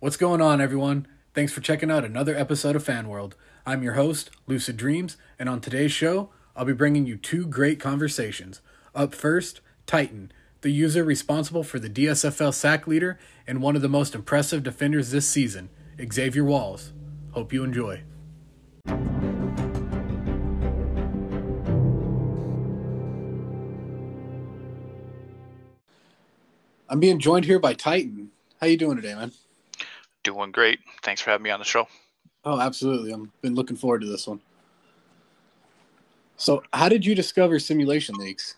What's going on, everyone? Thanks for checking out another episode of Fan World. I'm your host, Lucid Dreams, and on today's show, I'll be bringing you two great conversations. Up first, Titan, the user responsible for the DSFL sack leader and one of the most impressive defenders this season, Xavier Walls. Hope you enjoy. I'm being joined here by Titan. How you doing today, man? Doing great. Thanks for having me on the show. Oh, absolutely. I've been looking forward to this one. So, how did you discover simulation leagues?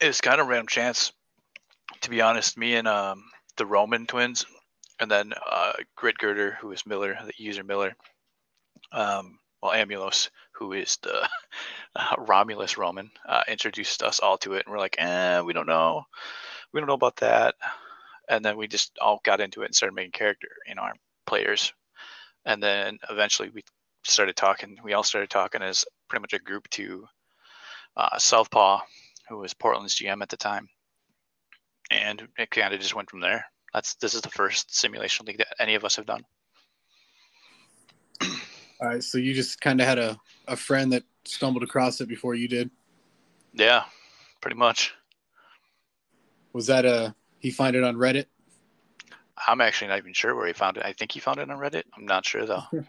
It's kind of random chance, to be honest. Me and um, the Roman twins, and then uh, Grit Girder, who is Miller, the user Miller. Um, well, Amulos, who is the uh, Romulus Roman, uh, introduced us all to it, and we're like, eh, we don't know, we don't know about that. And then we just all got into it and started making character, you know, our players. And then eventually we started talking. We all started talking as pretty much a group to uh, Southpaw, who was Portland's GM at the time, and it kind of just went from there. That's this is the first simulation league that any of us have done. All right, so you just kind of had a, a friend that stumbled across it before you did. Yeah, pretty much. Was that a he find it on Reddit? I'm actually not even sure where he found it. I think he found it on Reddit. I'm not sure though.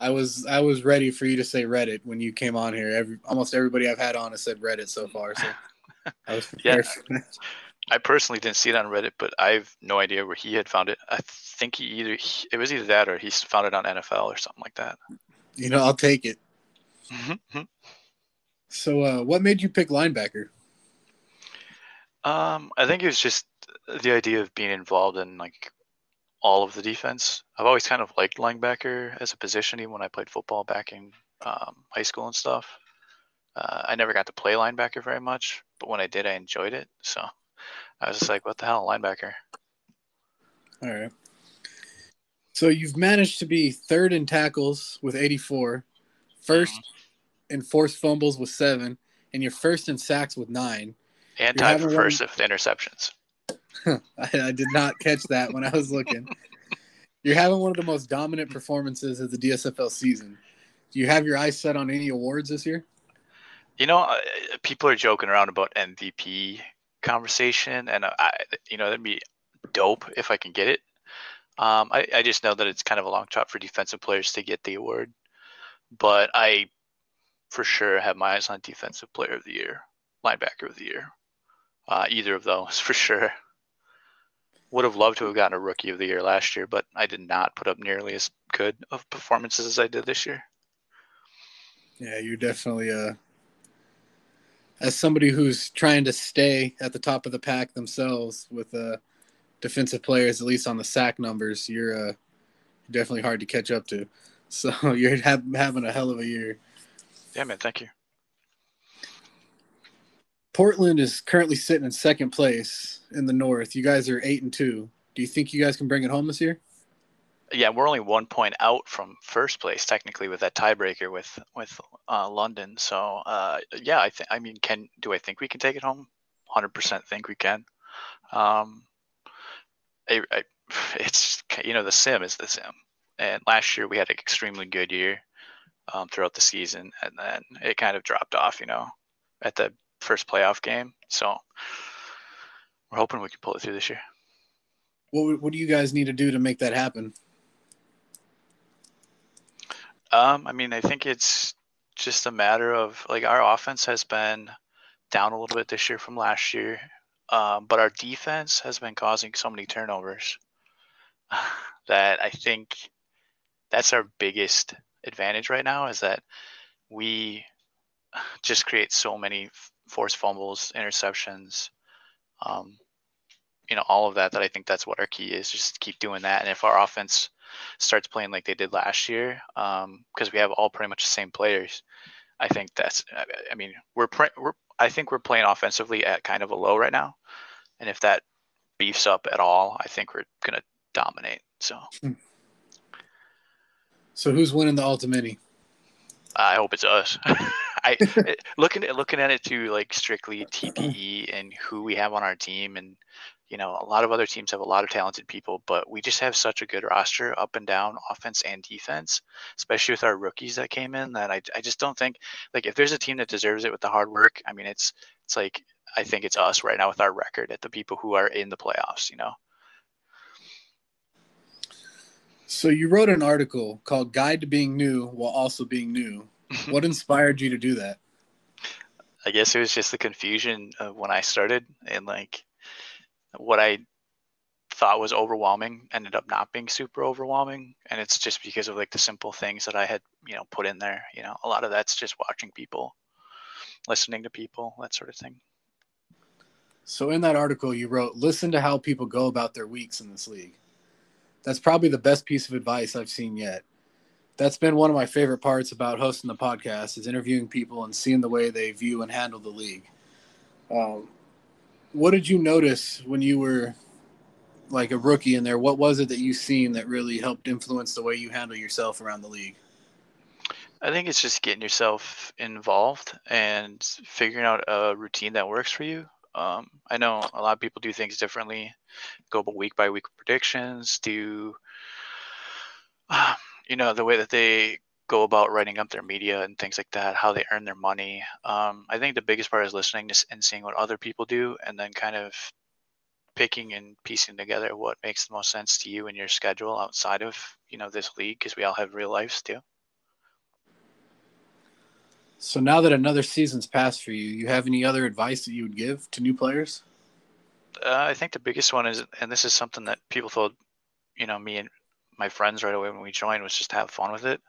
I was I was ready for you to say Reddit when you came on here. Every almost everybody I've had on has said Reddit so far. So I was yeah. I personally didn't see it on Reddit, but I've no idea where he had found it. I think he either it was either that or he found it on NFL or something like that. You know, I'll take it. Mm-hmm. So, uh, what made you pick linebacker? Um, I think it was just the idea of being involved in like all of the defense. I've always kind of liked linebacker as a position, even when I played football back in um, high school and stuff. Uh, I never got to play linebacker very much, but when I did, I enjoyed it. So I was just like, what the hell, linebacker? All right. So you've managed to be third in tackles with 84, 1st mm-hmm. in forced fumbles with seven, and you're first in sacks with nine. And tied for first of interceptions. I, I did not catch that when I was looking. You're having one of the most dominant performances of the DSFL season. Do you have your eyes set on any awards this year? You know, uh, people are joking around about MVP conversation, and I, you know, that'd be dope if I can get it. Um, I, I just know that it's kind of a long shot for defensive players to get the award, but I for sure have my eyes on defensive player of the year, linebacker of the year, uh, either of those for sure. Would have loved to have gotten a rookie of the year last year, but I did not put up nearly as good of performances as I did this year. Yeah, you're definitely uh as somebody who's trying to stay at the top of the pack themselves with uh defensive players at least on the sack numbers, you're uh definitely hard to catch up to. So you're ha- having a hell of a year. Yeah, man. Thank you. Portland is currently sitting in second place in the North. You guys are eight and two. Do you think you guys can bring it home this year? Yeah, we're only one point out from first place technically with that tiebreaker with with uh, London. So uh, yeah, I think I mean, can do I think we can take it home? Hundred percent think we can. Um, I, I, it's you know the sim is the sim, and last year we had an extremely good year um, throughout the season, and then it kind of dropped off. You know, at the first playoff game. So we're hoping we can pull it through this year. What What do you guys need to do to make that happen? Um, I mean, I think it's just a matter of like our offense has been down a little bit this year from last year, um, but our defense has been causing so many turnovers that I think that's our biggest advantage right now is that we just create so many forced fumbles, interceptions, um, you know, all of that. That I think that's what our key is. Just keep doing that. And if our offense starts playing like they did last year, because um, we have all pretty much the same players, I think that's. I mean, we're we're. I think we're playing offensively at kind of a low right now, and if that beefs up at all, I think we're gonna dominate. So. So who's winning the Ultimate? I hope it's us. I looking at looking at it to like strictly TPE and who we have on our team, and you know, a lot of other teams have a lot of talented people, but we just have such a good roster up and down, offense and defense, especially with our rookies that came in. That I, I just don't think like if there's a team that deserves it with the hard work, I mean, it's it's like I think it's us right now with our record at the people who are in the playoffs. You know. So you wrote an article called "Guide to Being New While Also Being New." What inspired you to do that? I guess it was just the confusion of when I started and like what I thought was overwhelming ended up not being super overwhelming. And it's just because of like the simple things that I had you know put in there you know. A lot of that's just watching people listening to people that sort of thing. So in that article you wrote listen to how people go about their weeks in this league. That's probably the best piece of advice I've seen yet that's been one of my favorite parts about hosting the podcast is interviewing people and seeing the way they view and handle the league um, what did you notice when you were like a rookie in there? What was it that you seen that really helped influence the way you handle yourself around the league? I think it's just getting yourself involved and figuring out a routine that works for you. Um, I know a lot of people do things differently, go week by week predictions, do uh, you know the way that they go about writing up their media and things like that, how they earn their money. Um, I think the biggest part is listening and seeing what other people do, and then kind of picking and piecing together what makes the most sense to you and your schedule outside of you know this league because we all have real lives too. So now that another season's passed for you, you have any other advice that you would give to new players? Uh, I think the biggest one is, and this is something that people told, you know, me and my friends right away when we joined was just to have fun with it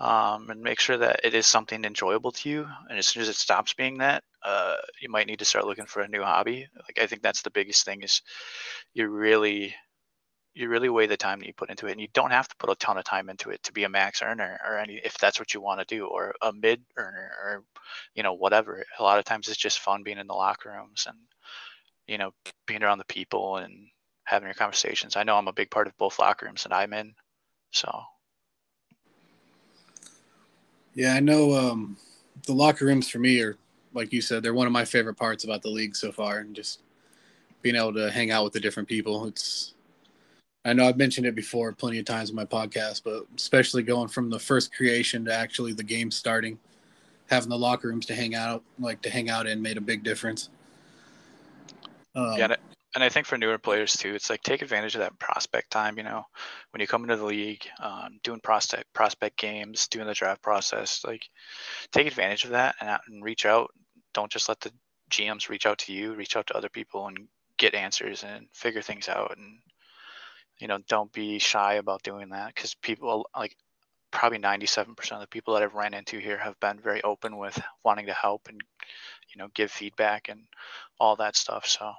um, and make sure that it is something enjoyable to you. And as soon as it stops being that, uh, you might need to start looking for a new hobby. Like I think that's the biggest thing is you really you really weigh the time that you put into it and you don't have to put a ton of time into it to be a max earner or any if that's what you want to do or a mid earner or you know whatever a lot of times it's just fun being in the locker rooms and you know being around the people and having your conversations i know i'm a big part of both locker rooms that i'm in so yeah, I know um, the locker rooms for me are, like you said, they're one of my favorite parts about the league so far, and just being able to hang out with the different people. It's, I know I've mentioned it before plenty of times in my podcast, but especially going from the first creation to actually the game starting, having the locker rooms to hang out, like to hang out in, made a big difference. Um, yeah, and I think for newer players too, it's like take advantage of that prospect time. You know, when you come into the league, um, doing prospect prospect games, doing the draft process, like take advantage of that and, and reach out. Don't just let the GMs reach out to you. Reach out to other people and get answers and figure things out. And you know, don't be shy about doing that because people like probably 97% of the people that I've ran into here have been very open with wanting to help and you know give feedback and all that stuff. So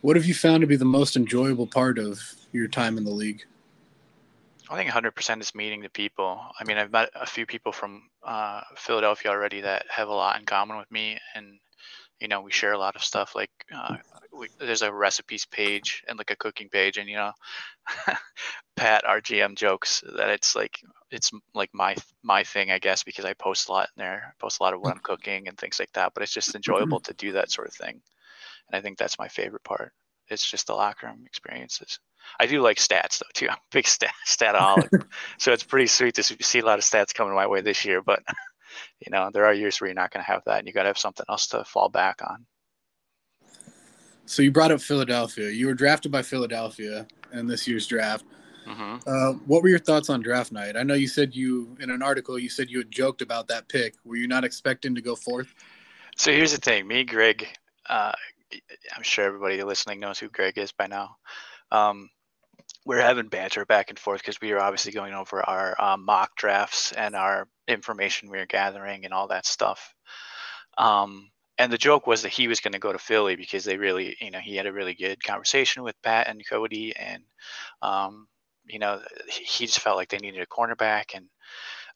what have you found to be the most enjoyable part of your time in the league? I think 100% is meeting the people. I mean, I've met a few people from uh, Philadelphia already that have a lot in common with me, and you know, we share a lot of stuff. Like, uh, we, there's a recipes page and like a cooking page, and you know, Pat, our GM, jokes that it's like it's like my my thing, I guess, because I post a lot in there, I post a lot of what I'm cooking and things like that. But it's just enjoyable to do that sort of thing and I think that's my favorite part. It's just the locker room experiences. I do like stats though too. I'm a big stat stataholic, so it's pretty sweet to see a lot of stats coming my way this year. But you know, there are years where you're not going to have that, and you got to have something else to fall back on. So you brought up Philadelphia. You were drafted by Philadelphia in this year's draft. Mm-hmm. Uh, what were your thoughts on draft night? I know you said you in an article you said you had joked about that pick. Were you not expecting to go fourth? So here's the thing: me, Greg, uh, I'm sure everybody listening knows who Greg is by now. Um, we're having banter back and forth because we are obviously going over our um, mock drafts and our information we are gathering and all that stuff. Um, and the joke was that he was going to go to Philly because they really, you know, he had a really good conversation with Pat and Cody, and um, you know, he just felt like they needed a cornerback, and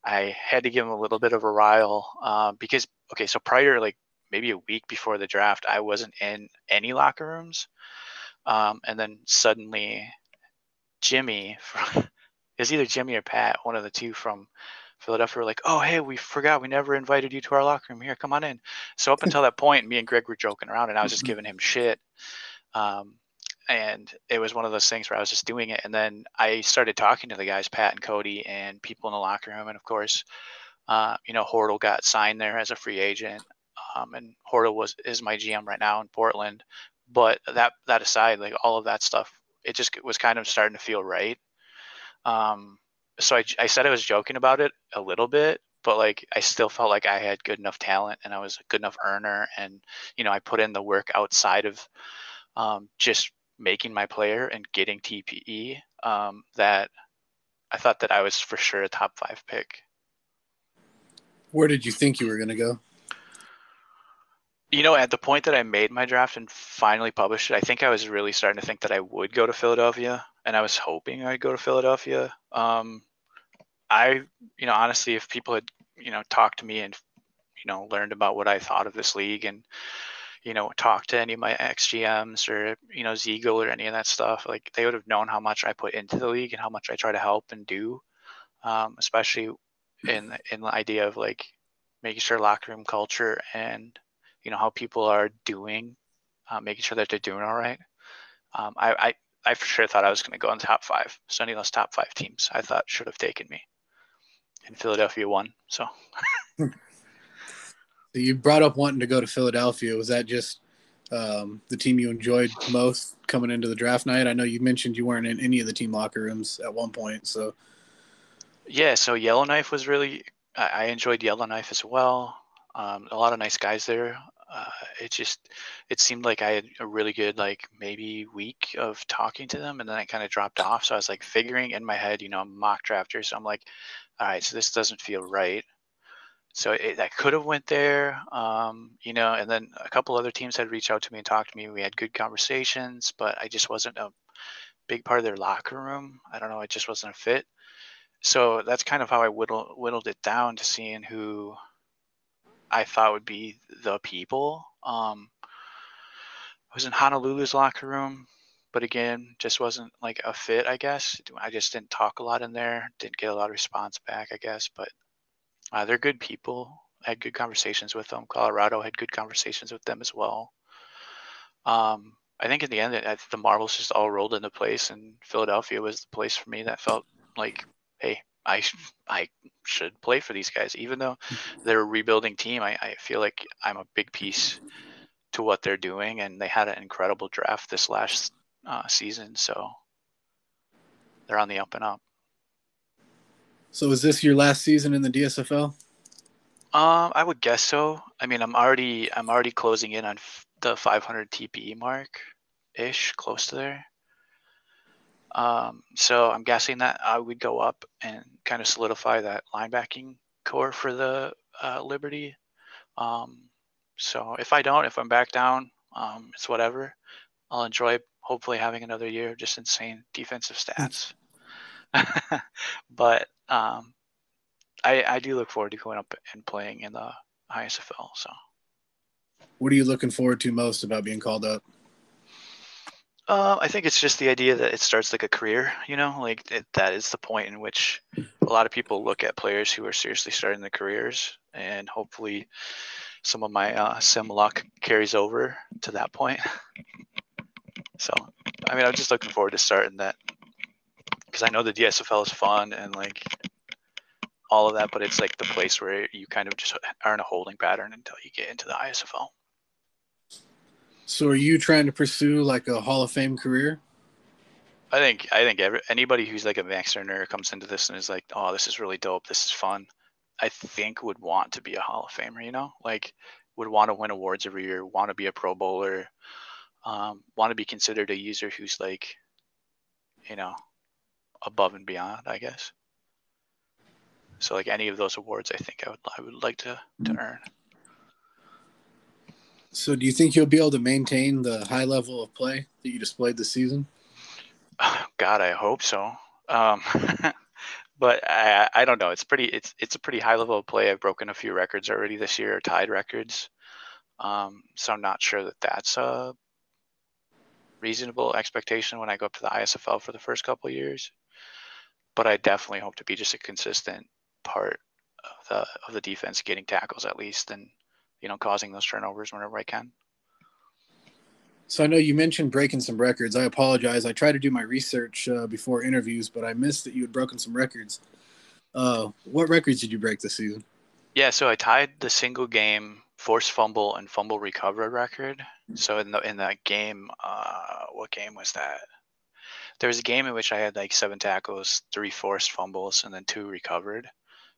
I had to give him a little bit of a rile uh, because okay, so prior like maybe a week before the draft, I wasn't in any locker rooms. Um, and then suddenly, Jimmy is either Jimmy or Pat, one of the two from Philadelphia were like, "Oh, hey, we forgot we never invited you to our locker room. Here, come on in." So up until that point, me and Greg were joking around, and I was just giving him shit. Um, and it was one of those things where I was just doing it, and then I started talking to the guys, Pat and Cody, and people in the locker room, and of course, uh, you know, Hordle got signed there as a free agent, um, and Hordle was is my GM right now in Portland. But that that aside, like all of that stuff, it just was kind of starting to feel right. Um, so I, I said I was joking about it a little bit, but like I still felt like I had good enough talent and I was a good enough earner, and you know I put in the work outside of um, just making my player and getting TPE um, that I thought that I was for sure a top five pick. Where did you think you were going to go? You know, at the point that I made my draft and finally published it, I think I was really starting to think that I would go to Philadelphia, and I was hoping I'd go to Philadelphia. Um, I, you know, honestly, if people had, you know, talked to me and, you know, learned about what I thought of this league and, you know, talked to any of my ex GMs or, you know, Ziegel or any of that stuff, like they would have known how much I put into the league and how much I try to help and do, um, especially in in the idea of like making sure locker room culture and you know how people are doing, uh, making sure that they're doing all right. Um, I, I I for sure thought I was going to go in top five. So any of those top five teams I thought should have taken me and Philadelphia won. So you brought up wanting to go to Philadelphia. Was that just um, the team you enjoyed most coming into the draft night? I know you mentioned you weren't in any of the team locker rooms at one point. So yeah, so Yellowknife was really I, enjoyed Yellowknife as well. Um, a lot of nice guys there. Uh, it just it seemed like I had a really good like maybe week of talking to them, and then I kind of dropped off. So I was like figuring in my head, you know, I'm mock drafter, so I'm like, all right, so this doesn't feel right. So it, I could have went there, um, you know, and then a couple other teams had reached out to me and talked to me. We had good conversations, but I just wasn't a big part of their locker room. I don't know, it just wasn't a fit. So that's kind of how I whittled, whittled it down to seeing who I thought would be the people. Um, I was in Honolulu's locker room but again, just wasn't like a fit, I guess. I just didn't talk a lot in there, didn't get a lot of response back, I guess. But uh, they're good people. I had good conversations with them. Colorado had good conversations with them as well. Um, I think in the end, the marbles just all rolled into place, and Philadelphia was the place for me that felt like, hey, I I should play for these guys, even though they're a rebuilding team. I, I feel like I'm a big piece to what they're doing, and they had an incredible draft this last uh, season, so they're on the up and up. So is this your last season in the DSFL? Um, I would guess so. I mean, I'm already I'm already closing in on f- the 500 TPE mark, ish, close to there. Um, so I'm guessing that I would go up and kind of solidify that linebacking core for the uh, Liberty. Um, so if I don't, if I'm back down, um, it's whatever. I'll enjoy hopefully having another year of just insane defensive stats. but um, I, I do look forward to going up and playing in the ISFL. So, what are you looking forward to most about being called up? Uh, I think it's just the idea that it starts like a career, you know, like it, that is the point in which a lot of people look at players who are seriously starting their careers, and hopefully, some of my uh, sim luck carries over to that point. So, I mean, I'm just looking forward to starting that because I know the DSFL is fun and like all of that, but it's like the place where you kind of just are in a holding pattern until you get into the ISFL. So, are you trying to pursue like a Hall of Fame career? I think I think every, anybody who's like a max earner comes into this and is like, "Oh, this is really dope. This is fun." I think would want to be a Hall of Famer. You know, like would want to win awards every year, want to be a Pro Bowler, um, want to be considered a user who's like, you know, above and beyond, I guess. So like any of those awards, I think I would I would like to to mm-hmm. earn. So do you think you'll be able to maintain the high level of play that you displayed this season? God, I hope so. Um, but I, I don't know. It's pretty. It's it's a pretty high level of play. I've broken a few records already this year, tied records. Um, so I'm not sure that that's a reasonable expectation when I go up to the ISFL for the first couple years. but I definitely hope to be just a consistent part of the of the defense, getting tackles at least, and you know, causing those turnovers whenever I can. So I know you mentioned breaking some records. I apologize. I tried to do my research uh, before interviews, but I missed that you had broken some records. Uh, what records did you break this season? Yeah, so I tied the single game force fumble and fumble recovery record. So in the in that game, uh, what game was that? There was a game in which I had like seven tackles, three forced fumbles, and then two recovered.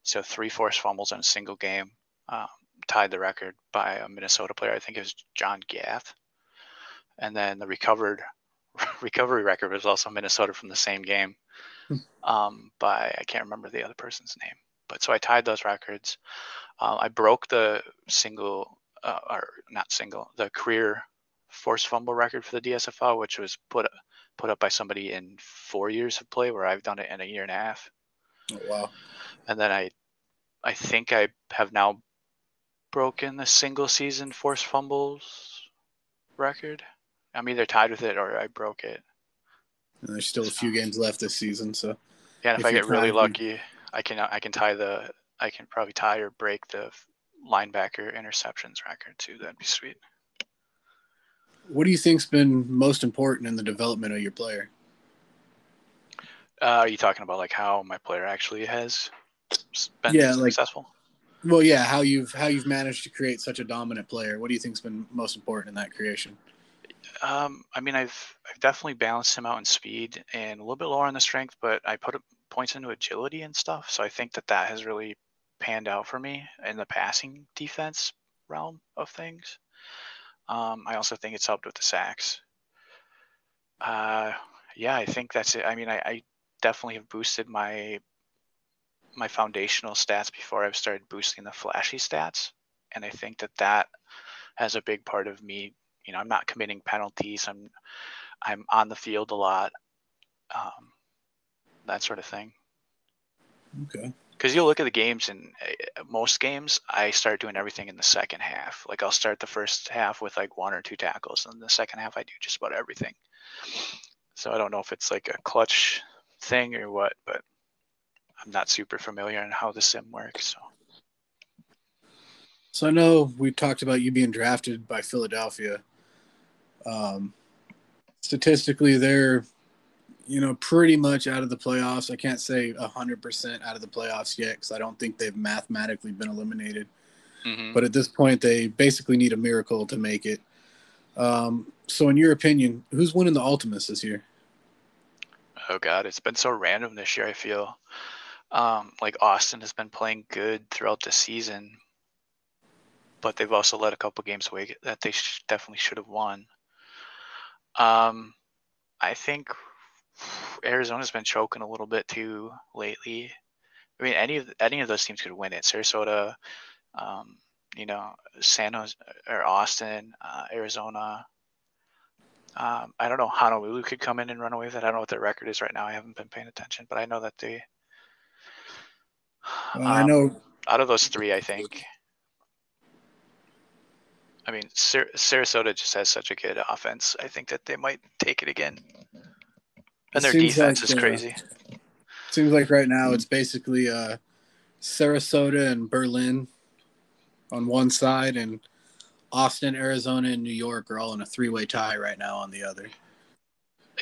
So three forced fumbles in a single game um, tied the record by a Minnesota player. I think it was John Gath. And then the recovered recovery record was also Minnesota from the same game hmm. um, by I can't remember the other person's name. But so I tied those records. Uh, I broke the single uh, or not single the career force fumble record for the DSFL, which was put put up by somebody in four years of play, where I've done it in a year and a half. Oh, wow! And then I, I think I have now broken the single season forced fumbles record. I'm either tied with it or I broke it. And there's still a few games left this season, so. Yeah, if, if I get really lucky, I can I can tie the I can probably tie or break the linebacker interceptions record too. That'd be sweet. What do you think's been most important in the development of your player? Uh, are you talking about like how my player actually has been yeah, successful? Like, well, yeah, how you've how you've managed to create such a dominant player. What do you think's been most important in that creation? Um, I mean, I've I've definitely balanced him out in speed and a little bit lower on the strength, but I put points into agility and stuff. So I think that that has really panned out for me in the passing defense realm of things. Um, I also think it's helped with the sacks. Uh, yeah, I think that's it. I mean, I, I definitely have boosted my my foundational stats before I've started boosting the flashy stats, and I think that that has a big part of me. You know, I'm not committing penalties. I'm I'm on the field a lot, um, that sort of thing. Okay because you'll look at the games and uh, most games I start doing everything in the second half. Like I'll start the first half with like one or two tackles, and the second half I do just about everything. So I don't know if it's like a clutch thing or what, but I'm not super familiar on how the sim works. So. So I know we talked about you being drafted by Philadelphia. Um, statistically, they're you know, pretty much out of the playoffs. I can't say 100% out of the playoffs yet because I don't think they've mathematically been eliminated. Mm-hmm. But at this point, they basically need a miracle to make it. Um, so, in your opinion, who's winning the Ultimus this year? Oh, God. It's been so random this year, I feel. Um, like Austin has been playing good throughout the season, but they've also let a couple games away that they sh- definitely should have won. Um, I think Arizona's been choking a little bit too lately. I mean, any of any of those teams could win it. Sarasota, um, you know, San Jose or Austin, uh, Arizona. Um, I don't know. Honolulu could come in and run away with it. I don't know what their record is right now. I haven't been paying attention, but I know that they. Well, um, I know. Out of those three, I think. I mean, Sar- Sarasota just has such a good offense. I think that they might take it again. And their defense like, is uh, crazy. Uh, seems like right now it's basically uh, Sarasota and Berlin on one side, and Austin, Arizona, and New York are all in a three-way tie right now on the other.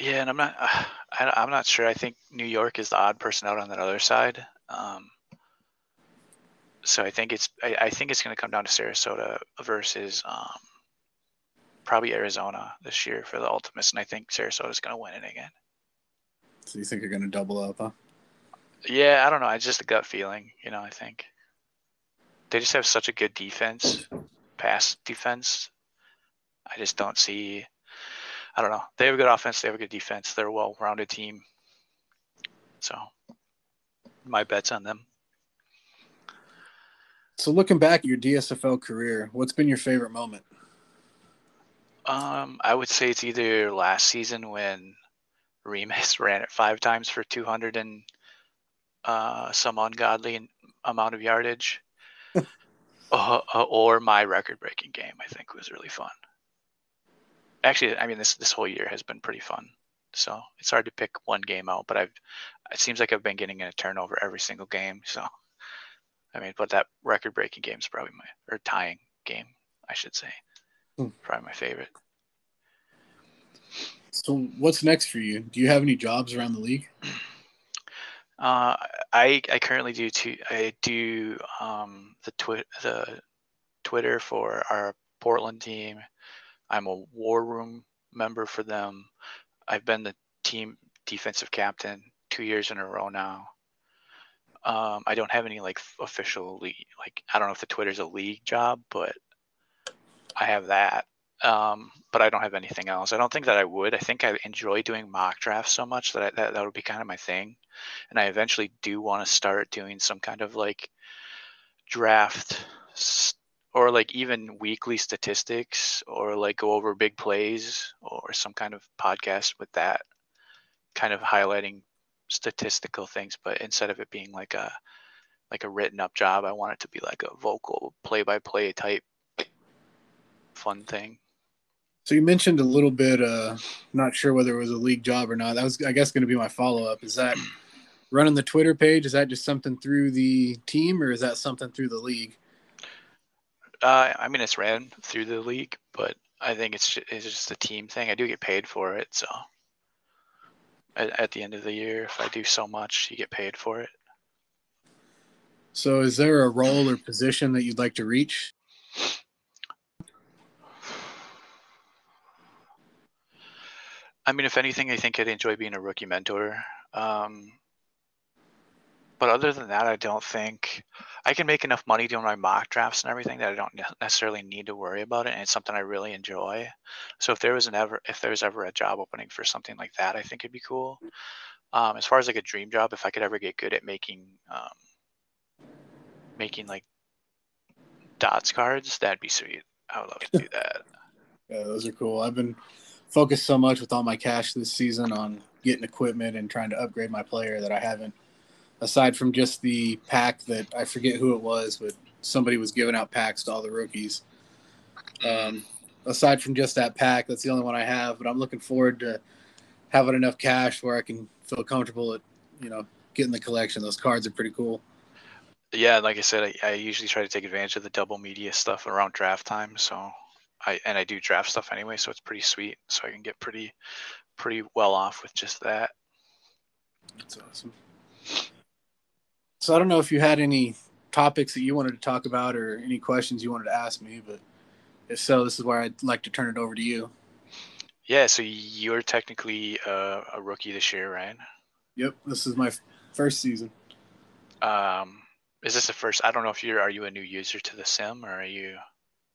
Yeah, and I'm not. Uh, I, am not sure. I think New York is the odd person out on that other side. Um, so I think it's. I, I think it's going to come down to Sarasota versus um, probably Arizona this year for the Ultimus, and I think Sarasota is going to win it again. So you think you're going to double up, huh? Yeah, I don't know. It's just a gut feeling, you know. I think they just have such a good defense, pass defense. I just don't see. I don't know. They have a good offense. They have a good defense. They're a well-rounded team. So, my bet's on them. So, looking back at your DSFL career, what's been your favorite moment? Um, I would say it's either last season when Remus ran it five times for 200 and uh, some ungodly amount of yardage. uh, uh, or my record-breaking game, I think was really fun. Actually, I mean this this whole year has been pretty fun. so it's hard to pick one game out. But I've it seems like I've been getting in a turnover every single game. So I mean, but that record breaking game is probably my or tying game, I should say, hmm. probably my favorite. So what's next for you? Do you have any jobs around the league? Uh, I I currently do two. I do um, the twi- the Twitter for our Portland team. I'm a war room member for them. I've been the team defensive captain two years in a row now. Um, I don't have any like official league. Like I don't know if the Twitter's a league job, but I have that. Um, but I don't have anything else. I don't think that I would. I think I enjoy doing mock drafts so much that I, that that would be kind of my thing. And I eventually do want to start doing some kind of like draft or like even weekly statistics or like go over big plays or some kind of podcast with that kind of highlighting statistical things but instead of it being like a like a written up job i want it to be like a vocal play by play type fun thing. So you mentioned a little bit uh not sure whether it was a league job or not. That was i guess going to be my follow-up. Is that running the twitter page? Is that just something through the team or is that something through the league? Uh, I mean, it's ran through the league, but I think it's just, it's just a team thing. I do get paid for it, so at, at the end of the year, if I do so much, you get paid for it. So, is there a role or position that you'd like to reach? I mean, if anything, I think I'd enjoy being a rookie mentor. Um, but other than that, I don't think I can make enough money doing my mock drafts and everything that I don't necessarily need to worry about it. And it's something I really enjoy. So if there was an ever, if there was ever a job opening for something like that, I think it'd be cool. Um, as far as like a dream job, if I could ever get good at making, um, making like dots cards, that'd be sweet. I would love to do that. yeah, those are cool. I've been focused so much with all my cash this season on getting equipment and trying to upgrade my player that I haven't aside from just the pack that I forget who it was, but somebody was giving out packs to all the rookies. Um, aside from just that pack, that's the only one I have. But I'm looking forward to having enough cash where I can feel comfortable at you know getting the collection. Those cards are pretty cool. Yeah, like I said, I, I usually try to take advantage of the double media stuff around draft time. So I and I do draft stuff anyway, so it's pretty sweet. So I can get pretty pretty well off with just that. That's awesome. So I don't know if you had any topics that you wanted to talk about or any questions you wanted to ask me, but if so, this is where I'd like to turn it over to you. Yeah, so you're technically uh, a rookie this year, right? Yep, this is my first season. Um, is this the first? I don't know if you're. Are you a new user to the sim, or are you?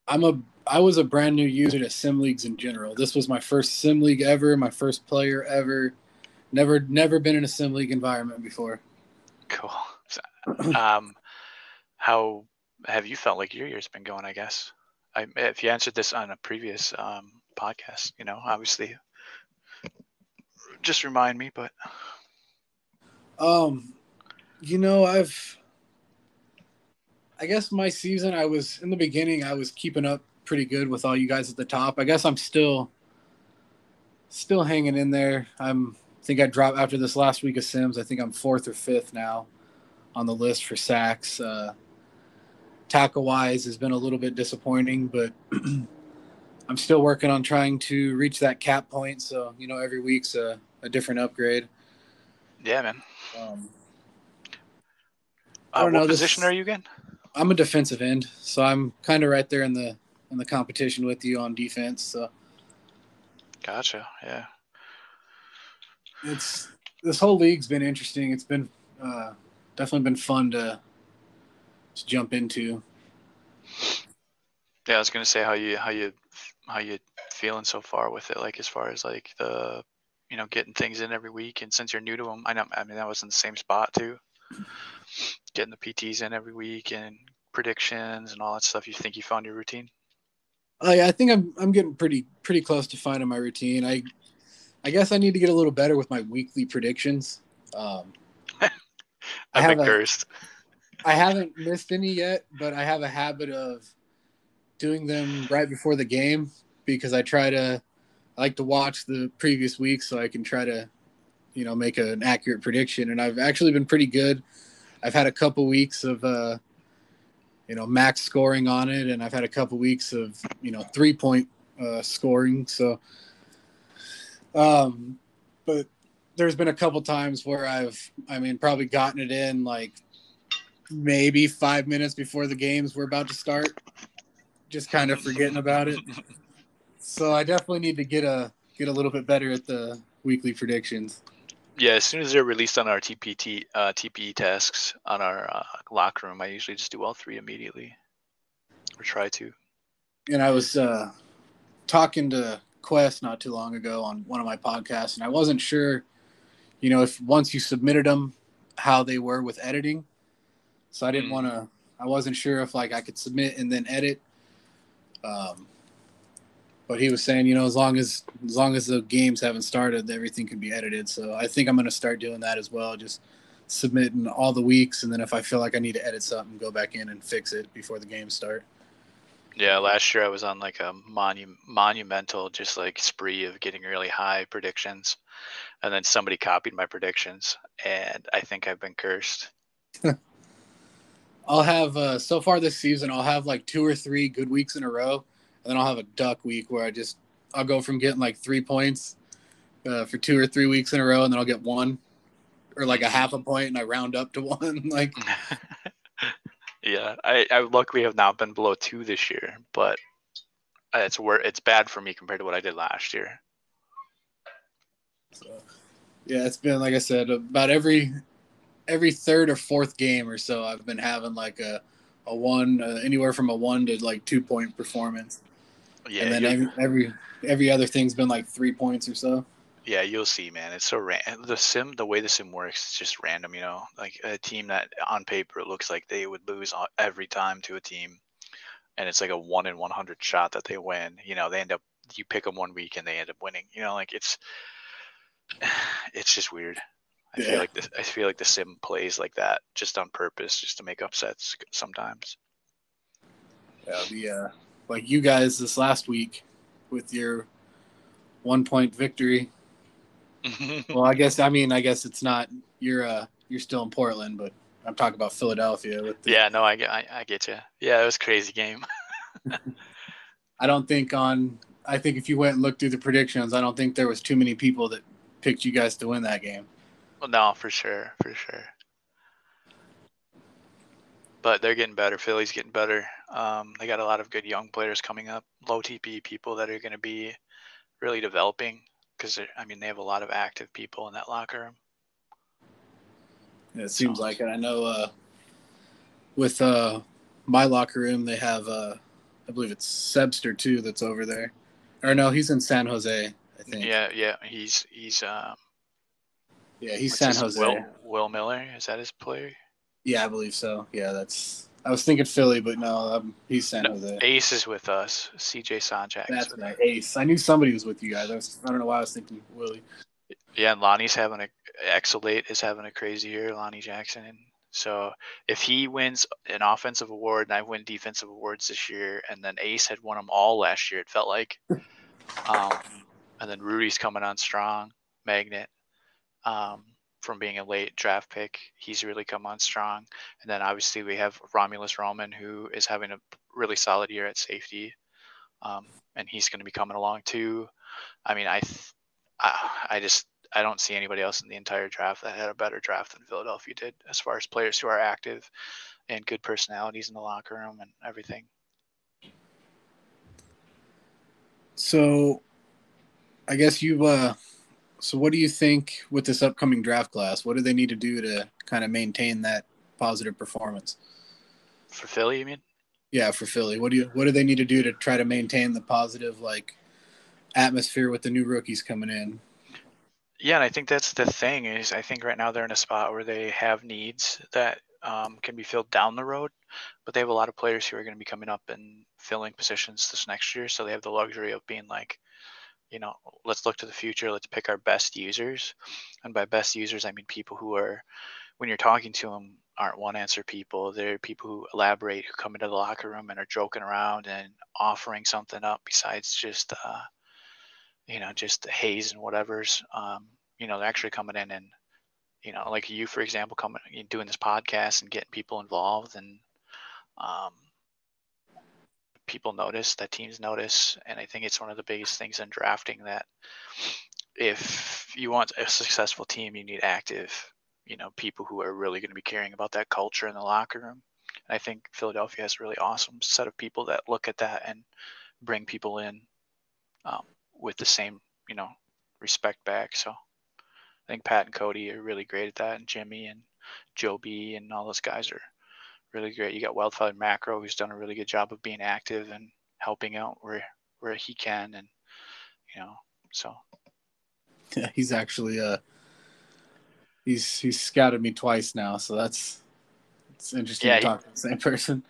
I'm a. I was a brand new user to sim leagues in general. This was my first sim league ever. My first player ever. Never, never been in a sim league environment before. Cool. um, how have you felt like your year's been going? I guess I, if you answered this on a previous um, podcast, you know, obviously, just remind me. But um, you know, I've I guess my season, I was in the beginning, I was keeping up pretty good with all you guys at the top. I guess I'm still still hanging in there. I'm I think I dropped after this last week of Sims. I think I'm fourth or fifth now on the list for sacks. Uh, tackle wise has been a little bit disappointing, but I'm still working on trying to reach that cap point. So you know, every week's a, a different upgrade. Yeah, man. Um, I don't uh, what know. Position this, are you again? I'm a defensive end, so I'm kind of right there in the in the competition with you on defense. So. Gotcha. Yeah. It's this whole league's been interesting. It's been uh, definitely been fun to to jump into. Yeah, I was gonna say how you how you how you feeling so far with it, like as far as like the you know getting things in every week, and since you're new to them, I know I mean that was in the same spot too, getting the PTs in every week and predictions and all that stuff. You think you found your routine? Uh, yeah, I think I'm I'm getting pretty pretty close to finding my routine. I I guess I need to get a little better with my weekly predictions. Um, I've been cursed. I haven't missed any yet, but I have a habit of doing them right before the game because I try to I like to watch the previous week so I can try to, you know, make an accurate prediction. And I've actually been pretty good. I've had a couple weeks of, uh, you know, max scoring on it, and I've had a couple weeks of, you know, three point uh, scoring. So, um, but there's been a couple times where I've, I mean, probably gotten it in like maybe five minutes before the games were about to start, just kind of forgetting about it. So I definitely need to get a get a little bit better at the weekly predictions. Yeah, as soon as they're released on our TPT uh, TPE tasks on our uh, locker room, I usually just do all three immediately, or try to. And I was uh, talking to Quest not too long ago on one of my podcasts, and I wasn't sure, you know, if once you submitted them, how they were with editing. So I didn't mm. want to. I wasn't sure if like I could submit and then edit. Um, but he was saying, you know, as long as as long as the games haven't started, everything can be edited. So I think I'm going to start doing that as well. Just submitting all the weeks, and then if I feel like I need to edit something, go back in and fix it before the games start. Yeah, last year I was on like a monu- monumental, just like spree of getting really high predictions, and then somebody copied my predictions, and I think I've been cursed. I'll have uh, so far this season. I'll have like two or three good weeks in a row and then I'll have a duck week where I just I'll go from getting like three points uh, for two or three weeks in a row, and then I'll get one or like a half a point, and I round up to one. like, yeah, I, I luckily have not been below two this year, but it's where it's bad for me compared to what I did last year. So, yeah, it's been like I said, about every every third or fourth game or so, I've been having like a a one, uh, anywhere from a one to like two point performance. Yeah, and then every, every every other thing's been like three points or so. Yeah, you'll see, man. It's so ran- the sim, the way the sim works, it's just random. You know, like a team that on paper looks like they would lose every time to a team, and it's like a one in one hundred shot that they win. You know, they end up you pick them one week and they end up winning. You know, like it's it's just weird. I yeah. feel like this. I feel like the sim plays like that just on purpose, just to make upsets sometimes. Yeah, the uh, like you guys this last week with your one point victory. Well, I guess I mean I guess it's not you're uh you're still in Portland, but I'm talking about Philadelphia with the, Yeah, no, I get I, I get you. Yeah, it was crazy game. I don't think on I think if you went and looked through the predictions, I don't think there was too many people that picked you guys to win that game. Well, no, for sure, for sure. But they're getting better. Philly's getting better. Um, they got a lot of good young players coming up, low TP people that are going to be really developing because I mean they have a lot of active people in that locker room. Yeah, it seems so. like it. I know uh, with uh, my locker room they have uh, I believe it's Sebster too that's over there, or no, he's in San Jose. I think. Yeah, yeah, he's he's um. Yeah, he's San Jose. Will, Will Miller is that his player? Yeah, I believe so. Yeah, that's I was thinking Philly, but no, um, he's San Jose. Ace is with us. CJ Sanjak. That's right. Ace. I knew somebody was with you guys. I, was, I don't know why I was thinking Willie. Yeah, and Lonnie's having a Exolate is having a crazy year. Lonnie Jackson. So if he wins an offensive award and I win defensive awards this year, and then Ace had won them all last year, it felt like. um, and then Rudy's coming on strong. Magnet. Um, from being a late draft pick. He's really come on strong. And then obviously we have Romulus Roman, who is having a really solid year at safety. Um, and he's going to be coming along too. I mean, I, I, I just I don't see anybody else in the entire draft that had a better draft than Philadelphia did as far as players who are active and good personalities in the locker room and everything. So, I guess you uh, so, what do you think with this upcoming draft class? What do they need to do to kind of maintain that positive performance? For Philly, you mean? Yeah, for Philly. What do you what do they need to do to try to maintain the positive like atmosphere with the new rookies coming in? Yeah, and I think that's the thing is I think right now they're in a spot where they have needs that um, can be filled down the road, but they have a lot of players who are going to be coming up and filling positions this next year, so they have the luxury of being like, you know, let's look to the future. Let's pick our best users. And by best users, I mean people who are, when you're talking to them, aren't one answer people. They're people who elaborate, who come into the locker room and are joking around and offering something up besides just, uh, you know, just the haze and whatever's, um, you know, they're actually coming in and, you know, like you, for example, coming doing this podcast and getting people involved and um, people notice, that teams notice. And I think it's one of the biggest things in drafting that if you want a successful team, you need active, you know, people who are really going to be caring about that culture in the locker room. And I think Philadelphia has a really awesome set of people that look at that and bring people in um, with the same, you know, respect back. So I think Pat and Cody are really great at that, and Jimmy and Joe B and all those guys are really great. You got Wildfire Macro, who's done a really good job of being active and helping out where where he can, and you know, so yeah, he's actually uh he's he's scouted me twice now, so that's it's interesting yeah, to talk he, to the same person.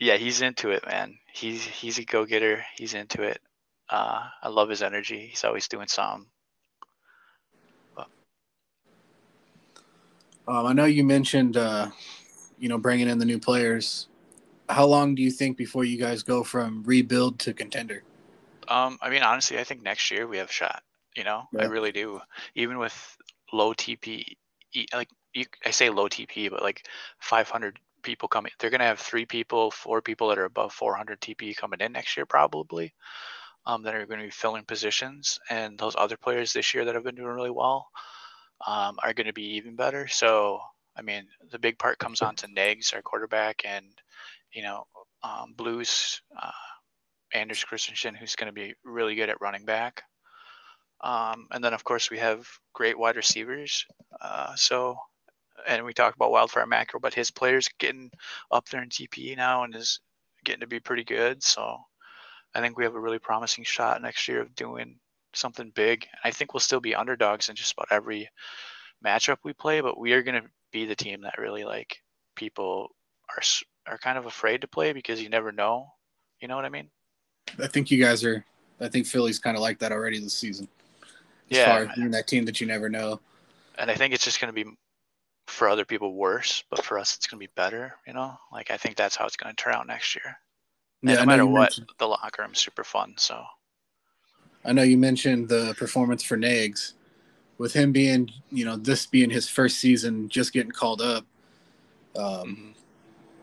Yeah, he's into it, man. He's he's a go getter. He's into it. Uh, I love his energy. He's always doing something. Um, I know you mentioned, uh, you know, bringing in the new players. How long do you think before you guys go from rebuild to contender? Um, I mean, honestly, I think next year we have a shot. You know, yeah. I really do. Even with low TP, like you, I say low TP, but like 500 people coming, they're gonna have three people, four people that are above 400 TP coming in next year, probably. Um, that are going to be filling positions, and those other players this year that have been doing really well um, are going to be even better. So, I mean, the big part comes on to Negs, our quarterback, and you know, um, Blues, uh, Anders Christensen, who's going to be really good at running back. Um, and then, of course, we have great wide receivers. Uh, so, and we talk about Wildfire Macro, but his players getting up there in TPE now and is getting to be pretty good. So, I think we have a really promising shot next year of doing something big. I think we'll still be underdogs in just about every matchup we play, but we are going to be the team that really like people are are kind of afraid to play because you never know. You know what I mean? I think you guys are. I think Philly's kind of like that already this season. As yeah, far as being that team that you never know. And I think it's just going to be for other people worse, but for us it's going to be better. You know, like I think that's how it's going to turn out next year. And yeah, no matter what, mentioned. the locker room's super fun. So I know you mentioned the performance for Nags. With him being, you know, this being his first season, just getting called up. Um, mm-hmm.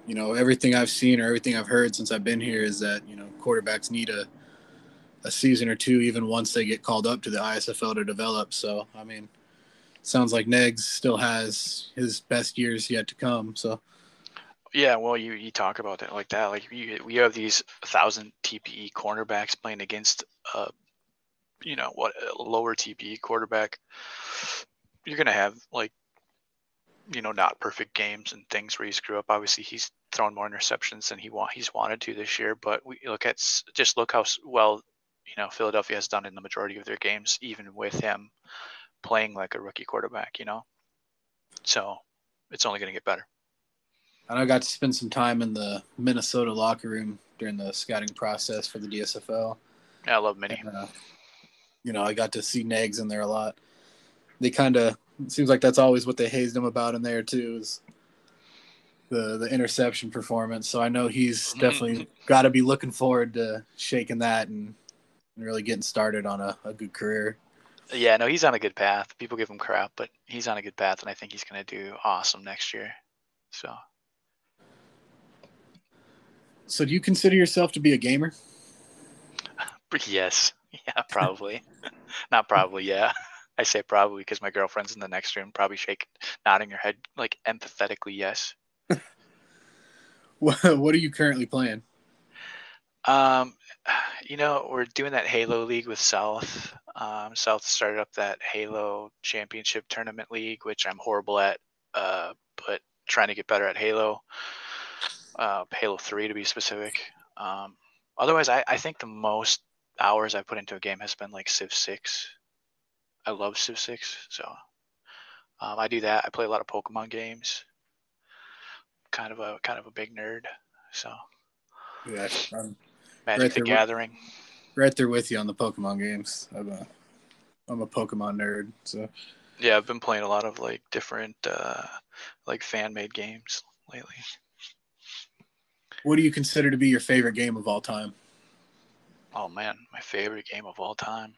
You know, everything I've seen or everything I've heard since I've been here is that you know quarterbacks need a a season or two, even once they get called up to the ISFL to develop. So, I mean, sounds like Negs still has his best years yet to come. So, yeah, well, you, you talk about that like that. Like we, we have these thousand TPE cornerbacks playing against uh, you know what a lower TP quarterback, you're gonna have like you know not perfect games and things where you screw up. Obviously, he's thrown more interceptions than he want he's wanted to this year. But we look at just look how well you know Philadelphia has done in the majority of their games, even with him playing like a rookie quarterback. You know, so it's only going to get better. And I got to spend some time in the Minnesota locker room during the scouting process for the DSFL. Yeah, I love Minnie. And, uh, you know, I got to see Nags in there a lot. They kind of seems like that's always what they hazed him about in there too is the the interception performance. So I know he's mm-hmm. definitely got to be looking forward to shaking that and, and really getting started on a, a good career. Yeah, no, he's on a good path. People give him crap, but he's on a good path, and I think he's going to do awesome next year. So. So, do you consider yourself to be a gamer? yes. Yeah, probably. Not probably, yeah. I say probably because my girlfriend's in the next room, probably shaking, nodding her head like empathetically, yes. what What are you currently playing? Um, you know, we're doing that Halo League with South. Um, South started up that Halo Championship Tournament League, which I'm horrible at, uh, but trying to get better at Halo. Uh, Halo Three to be specific. Um, otherwise, I, I think the most hours I put into a game has been like Civ Six. I love Civ Six, so um, I do that. I play a lot of Pokemon games. Kind of a kind of a big nerd, so yeah, I'm Magic right the Gathering. With, right there with you on the Pokemon games. I'm a I'm a Pokemon nerd, so yeah, I've been playing a lot of like different uh, like fan made games lately. What do you consider to be your favorite game of all time? Oh man, my favorite game of all time.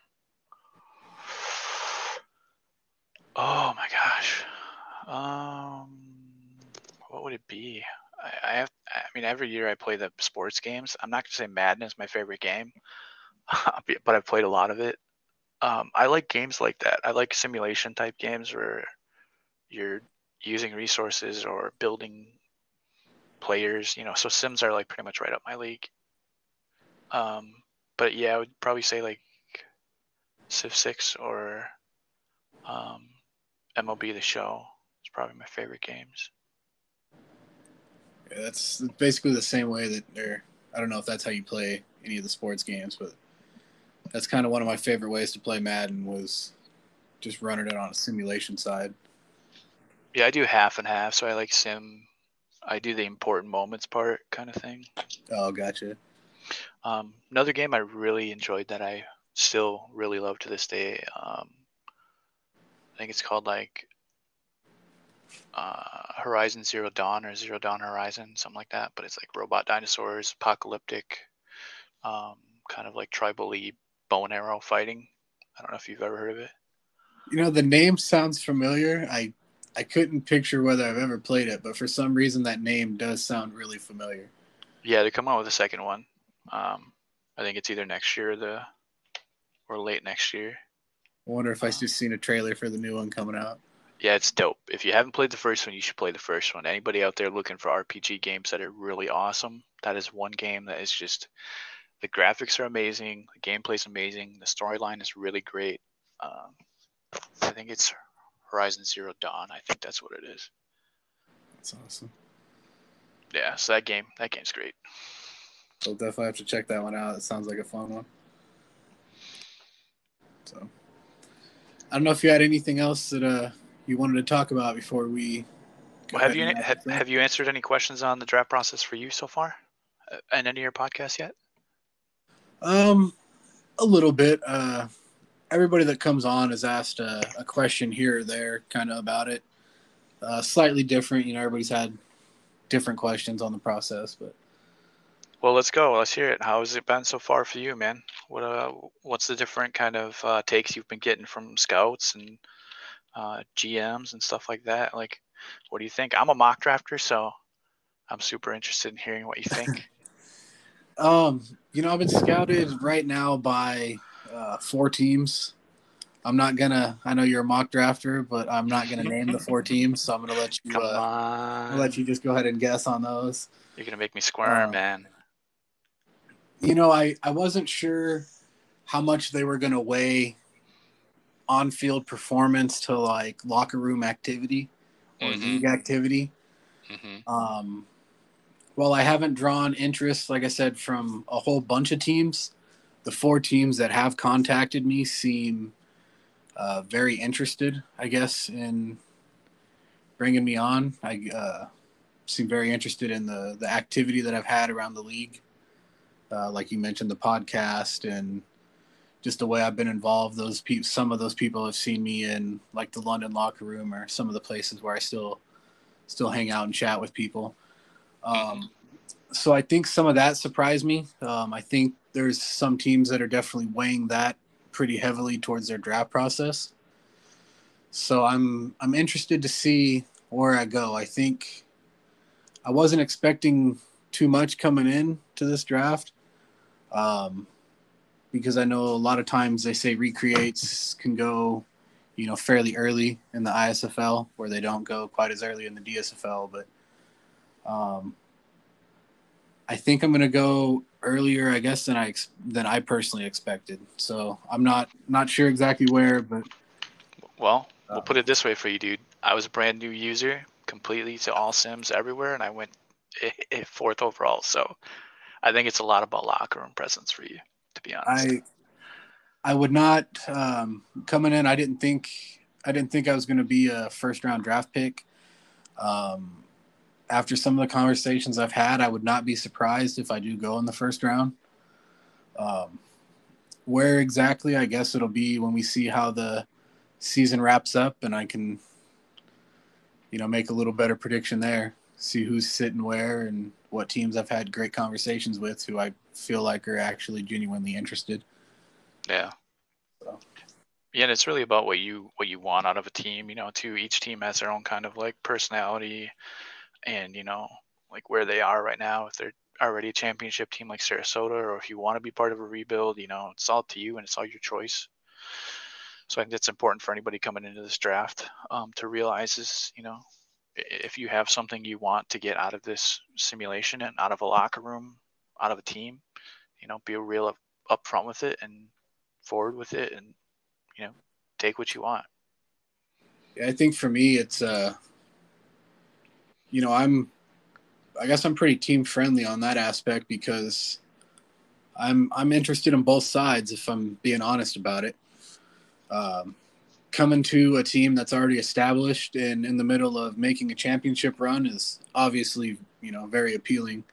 Oh my gosh. Um, what would it be? I, I have. I mean, every year I play the sports games. I'm not gonna say Madden is my favorite game, but I've played a lot of it. Um, I like games like that. I like simulation type games where you're using resources or building players. You know, so Sims are like pretty much right up my league. Um, but yeah, I would probably say like Civ Six or um, MLB The Show. It's probably my favorite games. Yeah, that's basically the same way that, or I don't know if that's how you play any of the sports games, but that's kind of one of my favorite ways to play Madden was just running it on a simulation side. Yeah, I do half and half. So I like sim. I do the important moments part kind of thing. Oh, gotcha. Um, another game I really enjoyed that I still really love to this day. Um, I think it's called like uh, Horizon Zero Dawn or Zero Dawn Horizon, something like that. But it's like robot dinosaurs, apocalyptic, um, kind of like tribal bow and arrow fighting. I don't know if you've ever heard of it. You know, the name sounds familiar. I I couldn't picture whether I've ever played it, but for some reason that name does sound really familiar. Yeah, they come out with a second one. Um, I think it's either next year or the or late next year. I wonder if I just seen a trailer for the new one coming out. Yeah, it's dope. If you haven't played the first one, you should play the first one. Anybody out there looking for RPG games that are really awesome, that is one game that is just the graphics are amazing, the gameplay is amazing, the storyline is really great. Um, I think it's Horizon Zero Dawn. I think that's what it is. That's awesome. Yeah, so that game, that game's great. I'll definitely have to check that one out. It sounds like a fun one. So, I don't know if you had anything else that uh you wanted to talk about before we. Well, have you have, have you answered any questions on the draft process for you so far, uh, in any of your podcasts yet? Um, a little bit. Uh, everybody that comes on has asked a, a question here or there, kind of about it. Uh, slightly different, you know. Everybody's had different questions on the process, but well, let's go. Let's hear it. How has it been so far for you, man? What uh, what's the different kind of uh, takes you've been getting from scouts and uh, GMs and stuff like that? Like, what do you think? I'm a mock drafter, so I'm super interested in hearing what you think. um, you know, I've been scouted right now by uh, four teams. I'm not gonna. I know you're a mock drafter, but I'm not gonna name the four teams. So I'm gonna let you. Come uh, on. let you just go ahead and guess on those. You're gonna make me squirm, uh, man you know, I, I wasn't sure how much they were going to weigh on field performance to like locker room activity or mm-hmm. league activity. Mm-hmm. Um, well, I haven't drawn interest, like I said, from a whole bunch of teams. The four teams that have contacted me seem uh, very interested, I guess, in bringing me on. I uh, seem very interested in the the activity that I've had around the league uh, like you mentioned, the podcast and just the way I've been involved. Those people, some of those people have seen me in like the London locker room or some of the places where I still still hang out and chat with people. Um, so I think some of that surprised me. Um, I think there's some teams that are definitely weighing that pretty heavily towards their draft process. So I'm I'm interested to see where I go. I think I wasn't expecting too much coming in to this draft. Um, because I know a lot of times they say recreates can go, you know, fairly early in the ISFL where they don't go quite as early in the DSFL. But um, I think I'm going to go earlier, I guess, than I than I personally expected. So I'm not not sure exactly where, but well, we'll put it this way for you, dude. I was a brand new user, completely to all sims everywhere, and I went fourth overall. So I think it's a lot about locker room presence for you, to be honest. I I would not um, coming in. I didn't think I didn't think I was going to be a first round draft pick. Um, after some of the conversations I've had, I would not be surprised if I do go in the first round. Um, where exactly? I guess it'll be when we see how the season wraps up, and I can, you know, make a little better prediction there. See who's sitting where and what teams I've had great conversations with who I feel like are actually genuinely interested. Yeah. So. Yeah, and it's really about what you what you want out of a team. You know, too. Each team has their own kind of like personality, and you know, like where they are right now. If they're already a championship team like Sarasota, or if you want to be part of a rebuild, you know, it's all up to you and it's all your choice. So I think it's important for anybody coming into this draft um, to realize is, you know, if you have something you want to get out of this simulation and out of a locker room, out of a team, you know, be real up, upfront with it and forward with it and, you know, take what you want. Yeah, I think for me, it's, uh, you know, I'm, I guess I'm pretty team friendly on that aspect because I'm, I'm interested in both sides if I'm being honest about it. Um, coming to a team that's already established and in the middle of making a championship run is obviously you know very appealing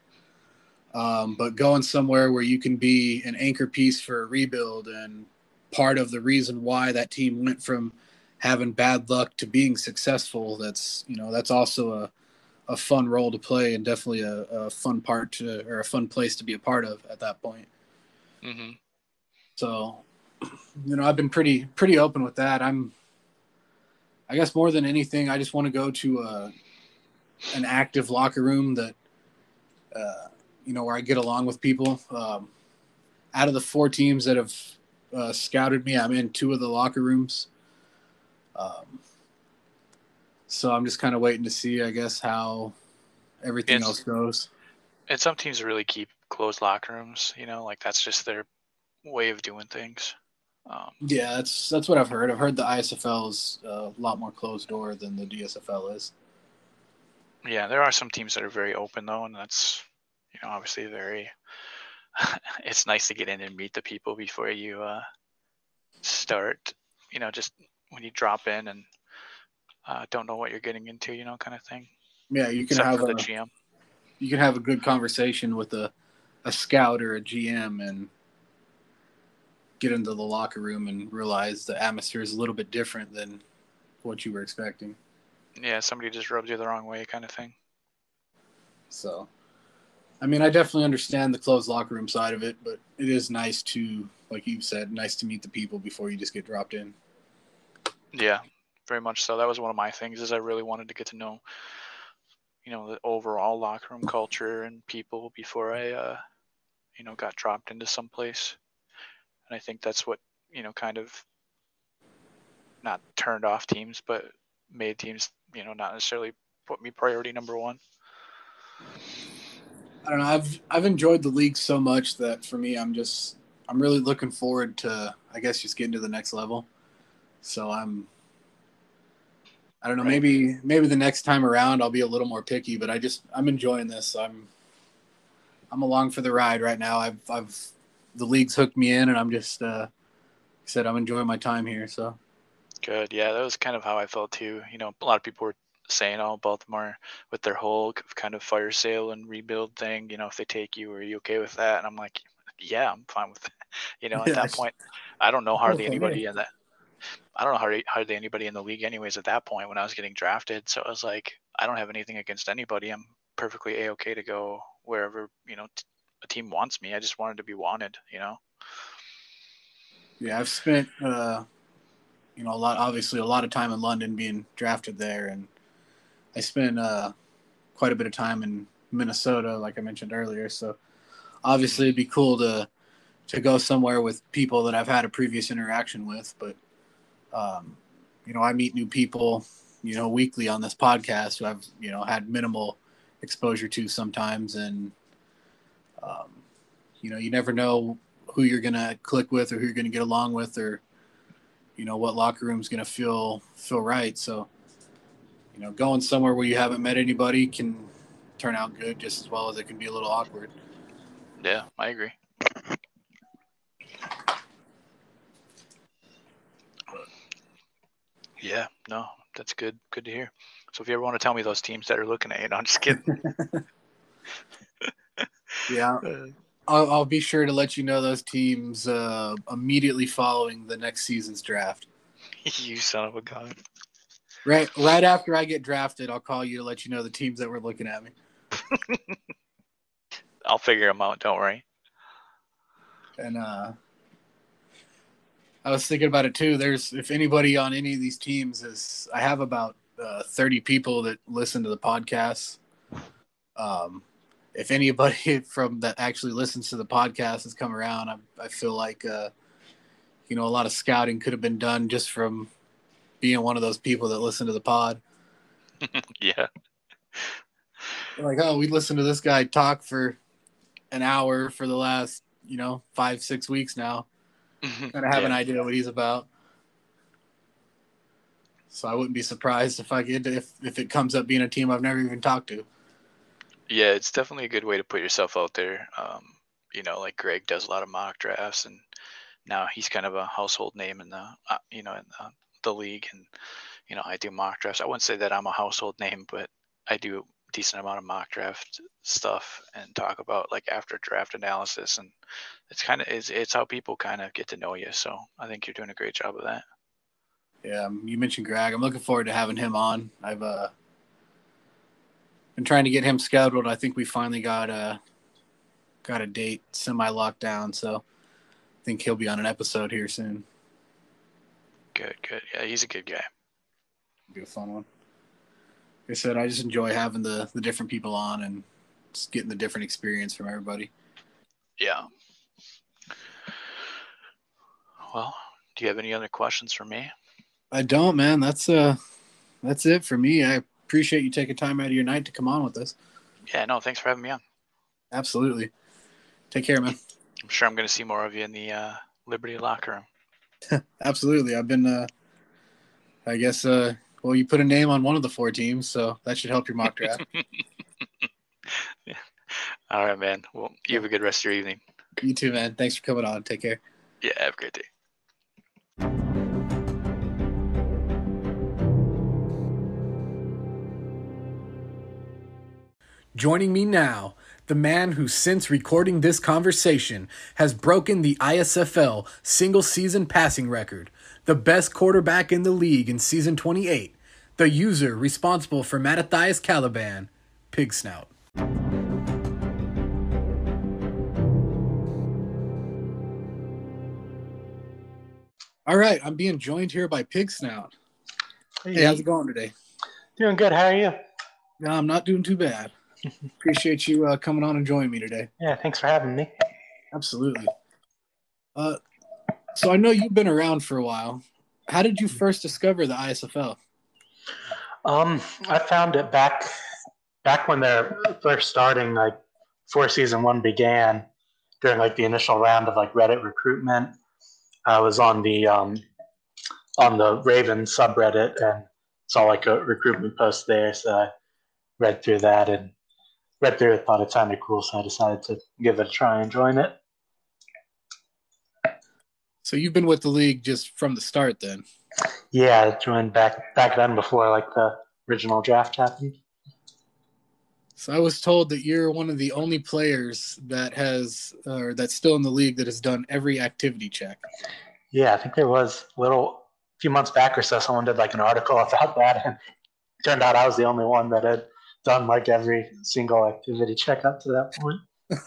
um, but going somewhere where you can be an anchor piece for a rebuild and part of the reason why that team went from having bad luck to being successful that's you know that's also a, a fun role to play and definitely a, a fun part to or a fun place to be a part of at that point mm-hmm. so you know, I've been pretty pretty open with that. I'm, I guess more than anything, I just want to go to a, an active locker room that, uh, you know, where I get along with people. Um, out of the four teams that have uh, scouted me, I'm in two of the locker rooms. Um, so I'm just kind of waiting to see, I guess, how everything it's, else goes. And some teams really keep closed locker rooms. You know, like that's just their way of doing things. Um, yeah, that's that's what I've heard. I've heard the ISFL is a lot more closed door than the DSFL is. Yeah, there are some teams that are very open though, and that's you know obviously very. it's nice to get in and meet the people before you uh, start. You know, just when you drop in and uh, don't know what you're getting into, you know, kind of thing. Yeah, you can Except have a, the GM. You can have a good conversation with a a scout or a GM and get into the locker room and realize the atmosphere is a little bit different than what you were expecting. Yeah, somebody just rubs you the wrong way, kind of thing. So, I mean, I definitely understand the closed locker room side of it, but it is nice to, like you said, nice to meet the people before you just get dropped in. Yeah, very much so. That was one of my things is I really wanted to get to know, you know, the overall locker room culture and people before I, uh, you know, got dropped into some place and I think that's what you know kind of not turned off teams, but made teams you know not necessarily put me priority number one. I don't know. I've I've enjoyed the league so much that for me, I'm just I'm really looking forward to I guess just getting to the next level. So I'm I don't know. Right. Maybe maybe the next time around I'll be a little more picky, but I just I'm enjoying this. I'm I'm along for the ride right now. I've I've the league's hooked me in, and I'm just uh, said I'm enjoying my time here. So good, yeah, that was kind of how I felt too. You know, a lot of people were saying, "Oh, Baltimore with their whole kind of fire sale and rebuild thing. You know, if they take you, are you okay with that?" And I'm like, "Yeah, I'm fine with that." You know, at yeah, that point, I don't know hardly anybody in that. I don't know hardly, hardly anybody in the league, anyways. At that point, when I was getting drafted, so I was like, I don't have anything against anybody. I'm perfectly a okay to go wherever you know t- a team wants me. I just wanted to be wanted, you know. Yeah, I've spent uh, you know a lot, obviously a lot of time in London, being drafted there, and I spent uh, quite a bit of time in Minnesota, like I mentioned earlier. So obviously, it'd be cool to to go somewhere with people that I've had a previous interaction with. But um, you know, I meet new people, you know, weekly on this podcast who I've you know had minimal exposure to sometimes, and um, you know, you never know who you're gonna click with or who you're gonna get along with, or you know what locker room's gonna feel feel right. So, you know, going somewhere where you haven't met anybody can turn out good just as well as it can be a little awkward. Yeah, I agree. Yeah, no, that's good. Good to hear. So if you ever want to tell me those teams that are looking at you, no, I'm just kidding. yeah. Uh, I'll, I'll, be sure to let you know those teams uh, immediately following the next season's draft. you son of a gun. Right, right after I get drafted, I'll call you to let you know the teams that were looking at me. I'll figure them out. Don't worry. And uh, I I was thinking about it too. There's if anybody on any of these teams is, I have about uh, 30 people that listen to the podcast. Um, if anybody from that actually listens to the podcast has come around, I, I feel like uh, you know a lot of scouting could have been done just from being one of those people that listen to the pod. yeah. Like, oh, we listened to this guy talk for an hour for the last, you know, five, six weeks now. Kind of have yeah. an idea what he's about. So I wouldn't be surprised if I get if if it comes up being a team I've never even talked to. Yeah, it's definitely a good way to put yourself out there. Um, you know, like Greg does a lot of mock drafts, and now he's kind of a household name in the, uh, you know, in the, the league. And you know, I do mock drafts. I wouldn't say that I'm a household name, but I do a decent amount of mock draft stuff and talk about like after draft analysis, and it's kind of it's it's how people kind of get to know you. So I think you're doing a great job of that. Yeah, um, you mentioned Greg. I'm looking forward to having him on. I've uh, been trying to get him scheduled. I think we finally got a got a date semi locked down, so I think he'll be on an episode here soon. Good, good. Yeah, he's a good guy. be a fun one. Like I said, I just enjoy having the the different people on and just getting the different experience from everybody. Yeah. Well, do you have any other questions for me? I don't, man. That's uh, that's it for me. I appreciate you taking time out of your night to come on with us. Yeah, no, thanks for having me on. Absolutely. Take care, man. I'm sure I'm going to see more of you in the uh, Liberty locker room. Absolutely. I've been, uh, I guess, uh, well, you put a name on one of the four teams, so that should help your mock draft. yeah. All right, man. Well, you have a good rest of your evening. you too, man. Thanks for coming on. Take care. Yeah, have a great day. Joining me now, the man who, since recording this conversation, has broken the ISFL single season passing record, the best quarterback in the league in season 28, the user responsible for Mattathias Caliban, Pig Snout. All right, I'm being joined here by Pig Snout. Hey, how's it going today? Doing good. How are you? No, I'm not doing too bad. Appreciate you uh, coming on and joining me today. Yeah, thanks for having me. Absolutely. Uh, so I know you've been around for a while. How did you first discover the ISFL? Um, I found it back back when they're first starting, like before season one began, during like the initial round of like Reddit recruitment. I was on the um, on the Raven subreddit and saw like a recruitment post there, so I read through that and through it, thought it sounded cool, so I decided to give it a try and join it. So you've been with the league just from the start, then? Yeah, I joined back back then before like the original draft happened. So I was told that you're one of the only players that has, or that's still in the league that has done every activity check. Yeah, I think there was a little a few months back or so. Someone did like an article about that, and it turned out I was the only one that had done like every single activity check up to that point.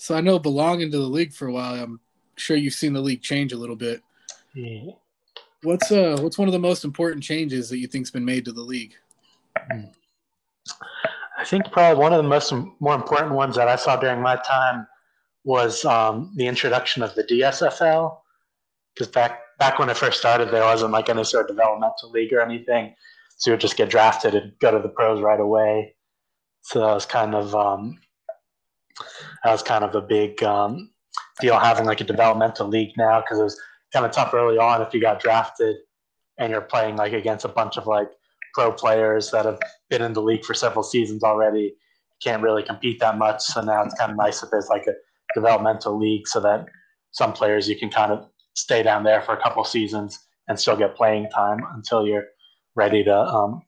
So I know belonging to the league for a while, I'm sure you've seen the league change a little bit. Yeah. What's uh what's one of the most important changes that you think's been made to the league? I think probably one of the most more important ones that I saw during my time was um, the introduction of the DSFL. Because back back when it first started, there wasn't like any sort of developmental league or anything, so you would just get drafted and go to the pros right away. So that was kind of um, that was kind of a big um, deal having like a developmental league now because it was kind of tough early on if you got drafted and you're playing like against a bunch of like pro players that have been in the league for several seasons already. Can't really compete that much. So now it's kind of nice if there's like a developmental league so that some players you can kind of stay down there for a couple seasons and still get playing time until you're ready to um,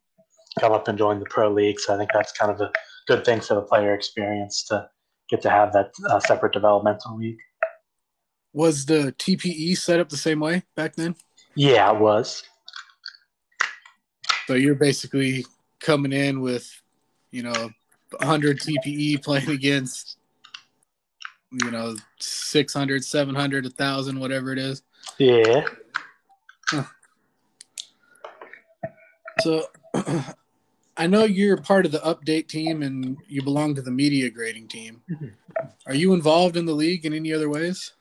come up and join the pro league. So I think that's kind of a good thing for the player experience to get to have that uh, separate developmental league. Was the TPE set up the same way back then? Yeah, it was. So you're basically coming in with, you know, 100 TPE playing against you know 600 700 1000 whatever it is Yeah. So i know you're part of the update team and you belong to the media grading team Mhm. are you involved in the league in any other ways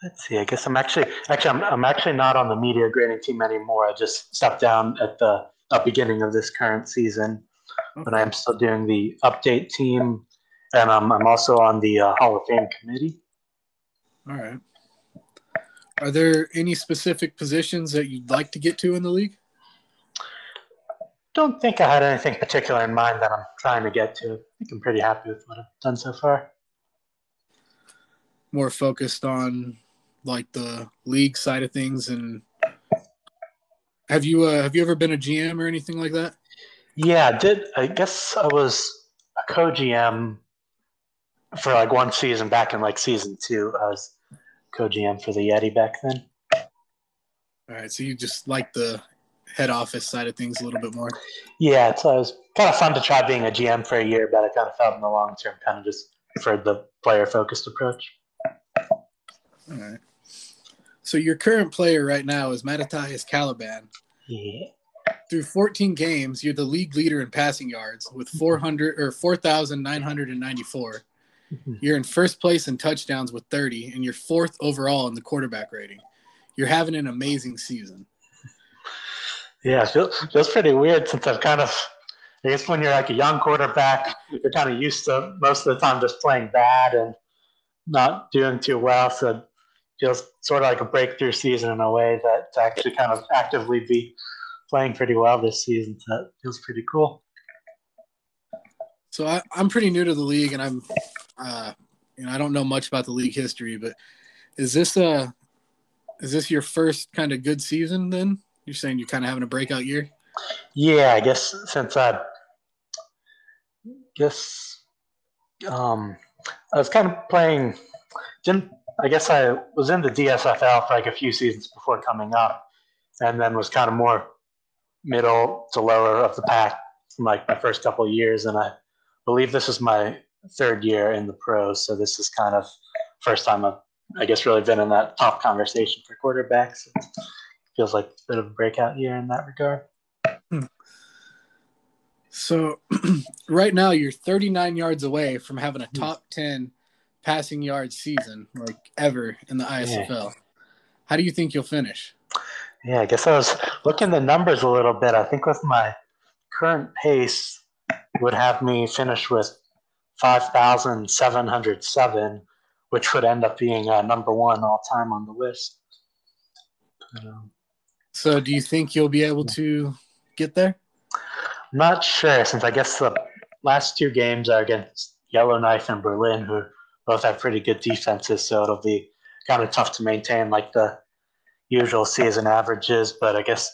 Let's see. I guess I'm actually actually I'm, I'm actually not on the media grading team anymore. I just stepped down at the uh, beginning of this current season, but I am still doing the update team, and um, I'm also on the uh, Hall of Fame committee. all right are there any specific positions that you'd like to get to in the league Don't think I had anything particular in mind that I'm trying to get to. I think I'm pretty happy with what I've done so far. more focused on like the league side of things and have you uh, have you ever been a GM or anything like that? Yeah, I did I guess I was a co-GM for like one season back in like season two. I was co-GM for the Yeti back then. All right, so you just like the head office side of things a little bit more. Yeah, so it was kind of fun to try being a GM for a year, but I kind of felt in the long term, kind of just preferred the player focused approach. All right. So your current player right now is Mattathias Caliban. Yeah. Through 14 games, you're the league leader in passing yards with 400 or 4,994. Mhm. You're in first place in touchdowns with 30, and you're fourth overall in the quarterback rating. You're having an amazing season. Yeah, feels, feels pretty weird since I've kind of, I guess when you're like a young quarterback, you're kind of used to most of the time just playing bad and not doing too well. So it feels sort of like a breakthrough season in a way that to actually kind of actively be playing pretty well this season. So it feels pretty cool. So I, I'm pretty new to the league, and I'm, uh, you know, I don't know much about the league history. But is this a, is this your first kind of good season? Then you're saying you're kind of having a breakout year. Yeah, I guess since I guess um I was kind of playing didn't I guess I was in the DSFL for like a few seasons before coming up and then was kind of more middle to lower of the pack from like my first couple of years and I believe this is my third year in the pros so this is kind of first time I've I guess really been in that top conversation for quarterbacks. Feels like a bit of a breakout year in that regard. So right now you're 39 yards away from having a top 10 passing yard season like ever in the ISFL. How do you think you'll finish? Yeah, I guess I was looking the numbers a little bit. I think with my current pace would have me finish with 5,707, which would end up being uh, number one all time on the list. Um, So do you think you'll be able to get there? I'm not sure since I guess the last two games are against Yellowknife and Berlin, who both have pretty good defenses. So it'll be kind of tough to maintain like the usual season averages. But I guess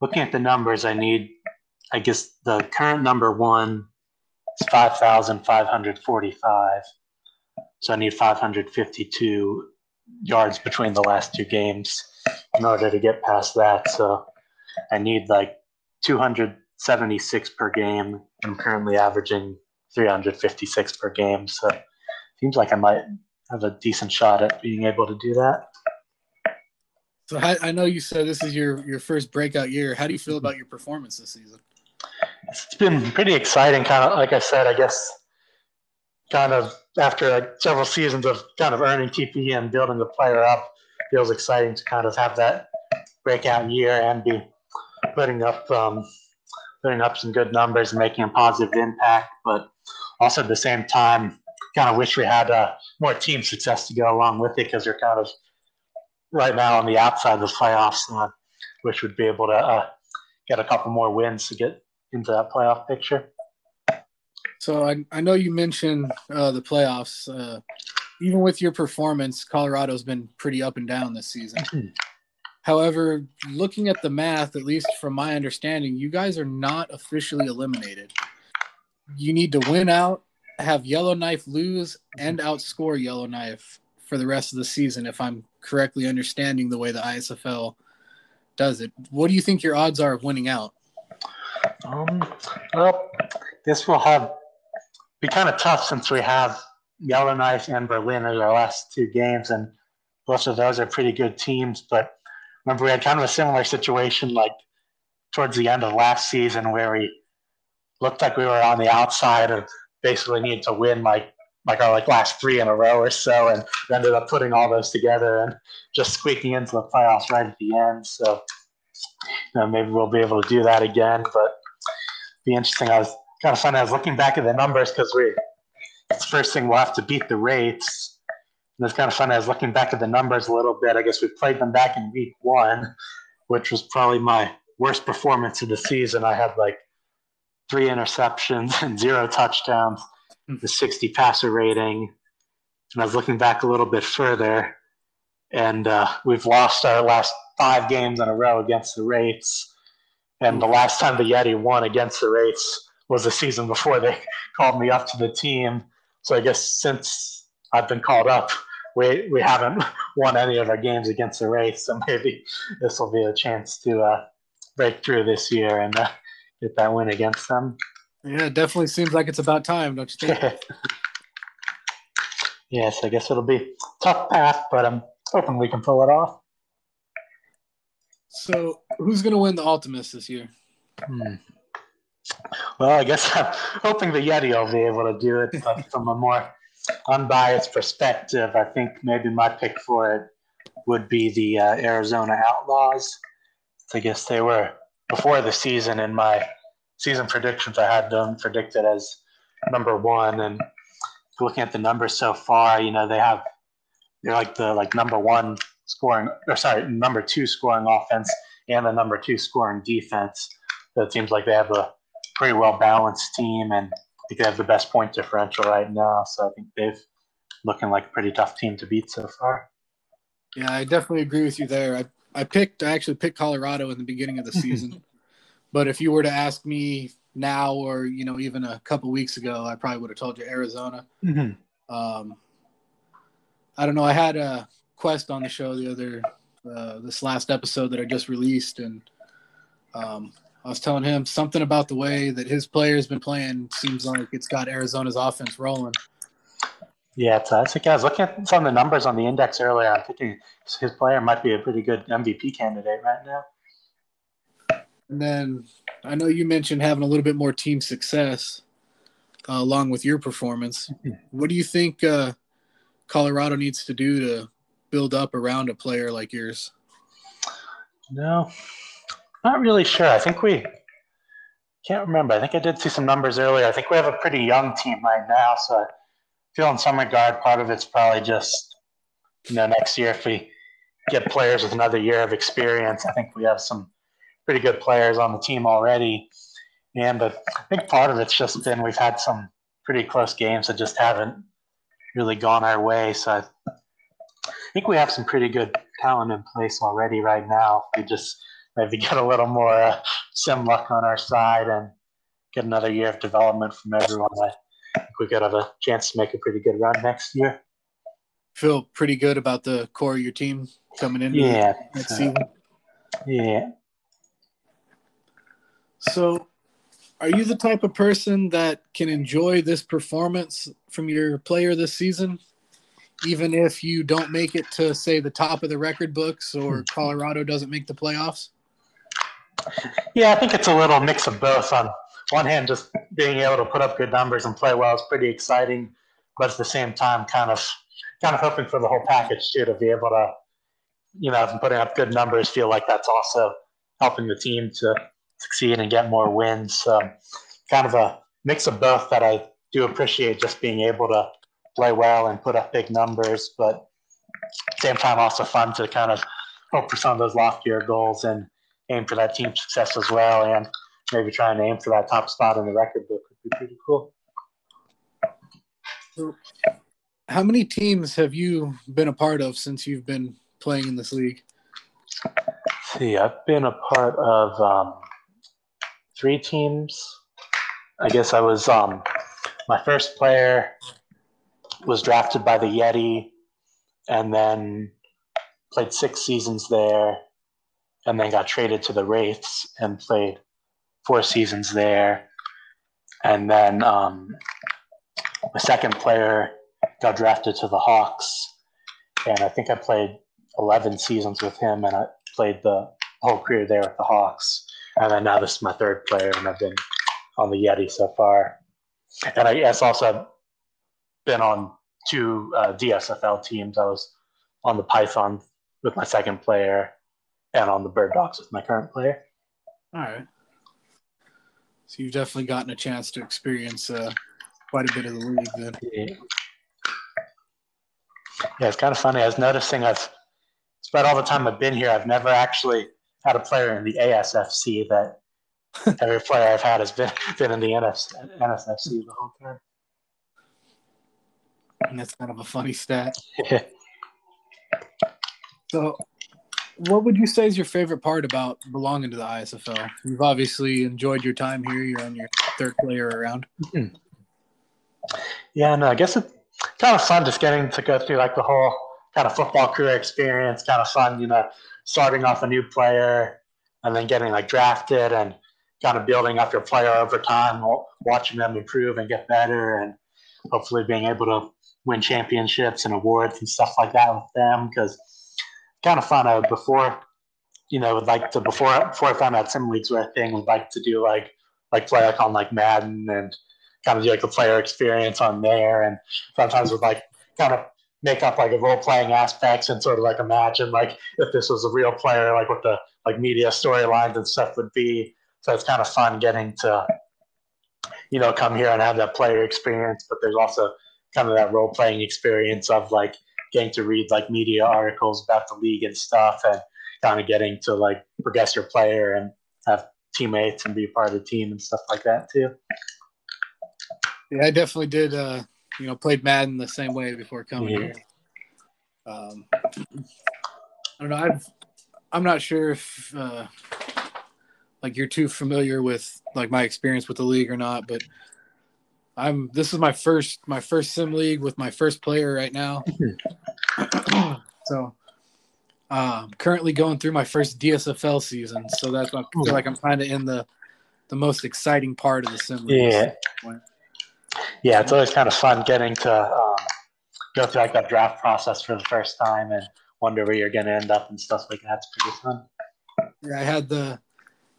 looking at the numbers, I need, I guess the current number one is 5,545. So I need 552 yards between the last two games in order to get past that. So I need like 276 per game. I'm currently averaging 356 per game. So it seems like I might have a decent shot at being able to do that. So I, I know you said this is your, your first breakout year. How do you feel about your performance this season? It's been pretty exciting, kind of like I said, I guess, kind of after several seasons of kind of earning TP and building the player up, feels exciting to kind of have that breakout year and be putting up um, putting up some good numbers and making a positive impact. But also at the same time, kind of wish we had uh, more team success to go along with it because you're kind of right now on the outside of the playoffs. And wish we'd be able to uh, get a couple more wins to get into that playoff picture. So I, I know you mentioned uh, the playoffs. Uh, even with your performance, Colorado's been pretty up and down this season. However, looking at the math, at least from my understanding, you guys are not officially eliminated. You need to win out, have Yellowknife lose, and outscore Yellowknife for the rest of the season, if I'm correctly understanding the way the ISFL does it. What do you think your odds are of winning out? Um, well, this will have be kind of tough since we have Yellowknife and Berlin are our last two games, and both of those are pretty good teams. But remember, we had kind of a similar situation like towards the end of last season where we looked like we were on the outside of basically needed to win like like our like last three in a row or so, and ended up putting all those together and just squeaking into the playoffs right at the end. So you know, maybe we'll be able to do that again. But be interesting. I was kind of funny. I was looking back at the numbers because we first thing we'll have to beat the Wraiths. And it's kind of funny. I was looking back at the numbers a little bit. I guess we played them back in week one, which was probably my worst performance of the season. I had like three interceptions and zero touchdowns, Hmm. the 60 passer rating. And I was looking back a little bit further, and uh, we've lost our last five games in a row against the Wraiths. And the last time the Yeti won against the Wraiths was the season before they called me up to the team. So I guess since I've been called up, we we haven't won any of our games against the Wraiths. So maybe this will be a chance to uh, break through this year and uh, get that win against them. Yeah, it definitely seems like it's about time, don't you think? yes, I guess it'll be a tough path, but I'm hoping we can pull it off. so, who's going to win the Ultimus this year? Hmm. Well, I guess I'm hoping the Yeti will be able to do it, but from a more unbiased perspective, I think maybe my pick for it would be the uh, Arizona Outlaws. I guess they were before the season in my season predictions. I had them predicted as number one, and looking at the numbers so far, you know they have they're like the like number one scoring or sorry number two scoring offense and the number two scoring defense. So it seems like they have a pretty well balanced team, and I think they have the best point differential right now. So I think they've looking like a pretty tough team to beat so far. Yeah, I definitely agree with you there. I, I picked, I actually picked Colorado in the beginning of the season. but if you were to ask me now or, you know, even a couple weeks ago, I probably would have told you Arizona. Mm-hmm. Um, I don't know. I had a quest on the show the other, uh, this last episode that I just released, and um, I was telling him something about the way that his player's been playing seems like it's got Arizona's offense rolling. Yeah, it's, uh, it's like I was looking at some of the numbers on the index earlier. I'm thinking his player might be a pretty good MVP candidate right now. And then I know you mentioned having a little bit more team success uh, along with your performance. What do you think uh, Colorado needs to do to build up around a player like yours? No, not really sure. I think we can't remember. I think I did see some numbers earlier. I think we have a pretty young team right now, so I feel in some regard part of it's probably just you know next year if we get players with another year of experience. I think we have some pretty good players on the team already, and but I think part of it's just been we've had some pretty close games that just haven't really gone our way. So I think we have some pretty good talent in place already right now. We just maybe get a little more uh, sim luck on our side and get another year of development from everyone. I think we could have a chance to make a pretty good run next year. Feel pretty good about the core of your team coming in Yeah, next so- season. yeah. So, are you the type of person that can enjoy this performance from your player this season, even if you don't make it to, say, the top of the record books or Colorado doesn't make the playoffs? Yeah, I think it's a little mix of both. On one hand, just being able to put up good numbers and play well is pretty exciting, but at the same time, kind of kind of hoping for the whole package too to be able to, you know, if putting up good numbers, feel like that's also helping the team to succeed and get more wins. So, kind of a mix of both that I do appreciate just being able to play well and put up big numbers, but same time also fun to kind of hope for some of those loftier goals and aim for that team success as well, and maybe try and aim for that top spot in the record book would be pretty cool. How many teams have you been a part of since you've been playing in this league? see, I've been a part of um, three teams. I guess I was um, my first player was drafted by the Yeti, and then played six seasons there, and then got traded to the Wraiths and played four seasons there, and then um, the second player got drafted to the Hawks, and I think I played 11 seasons with him, and I played the whole career there with the Hawks. And then now this is my third player, and I've been on the Yeti so far. And I guess also I've been on two uh, DSFL teams. I was on the Python with my second player, and on the Bird Dogs with my current player. All right. So you've definitely gotten a chance to experience uh, quite a bit of the league then. Yeah. yeah, it's kind of funny. I was noticing I've spent all the time I've been here, I've never actually had a player in the ASFC that every player I've had has been been in the NS, NSFC the whole time. And that's kind of a funny stat. so, what would you say is your favorite part about belonging to the ISFL? You've obviously enjoyed your time here. You're on your third player around. Hmm. Yeah, no, I guess it's kind of fun just getting to go through like the whole kind of football career experience. Kind of fun, you know, starting off a new player and then getting like drafted and kind of building up your player over time, watching them improve and get better, and hopefully being able to win championships and awards and stuff like that with them. Because kind of fun. I before, you know, would like to before before I found out sim leagues were a thing, would like to do like like play like on like Madden and kind of do like the player experience on there, and sometimes would like kind of make up like a role playing aspects and sort of like imagine like if this was a real player, like what the like media storylines and stuff would be. So it's kind of fun getting to, you know, come here and have that player experience. But there's also kind of that role playing experience of like getting to read like media articles about the league and stuff, and kind of getting to like progress your player and have teammates and be part of the team and stuff like that too. Yeah, I definitely did. Uh, you know, played Madden the same way before coming yeah. here. Um, I don't know. I've I'm not sure if uh, like you're too familiar with like my experience with the league or not, but I'm this is my first my first sim league with my first player right now. so um currently going through my first DSFL season, so that's I feel like I'm kind of in the the most exciting part of the sim league. Yeah. Yeah, it's always kind of fun getting to um, go through like that draft process for the first time and wonder where you're going to end up and stuff like that. It's pretty fun. Yeah, I had the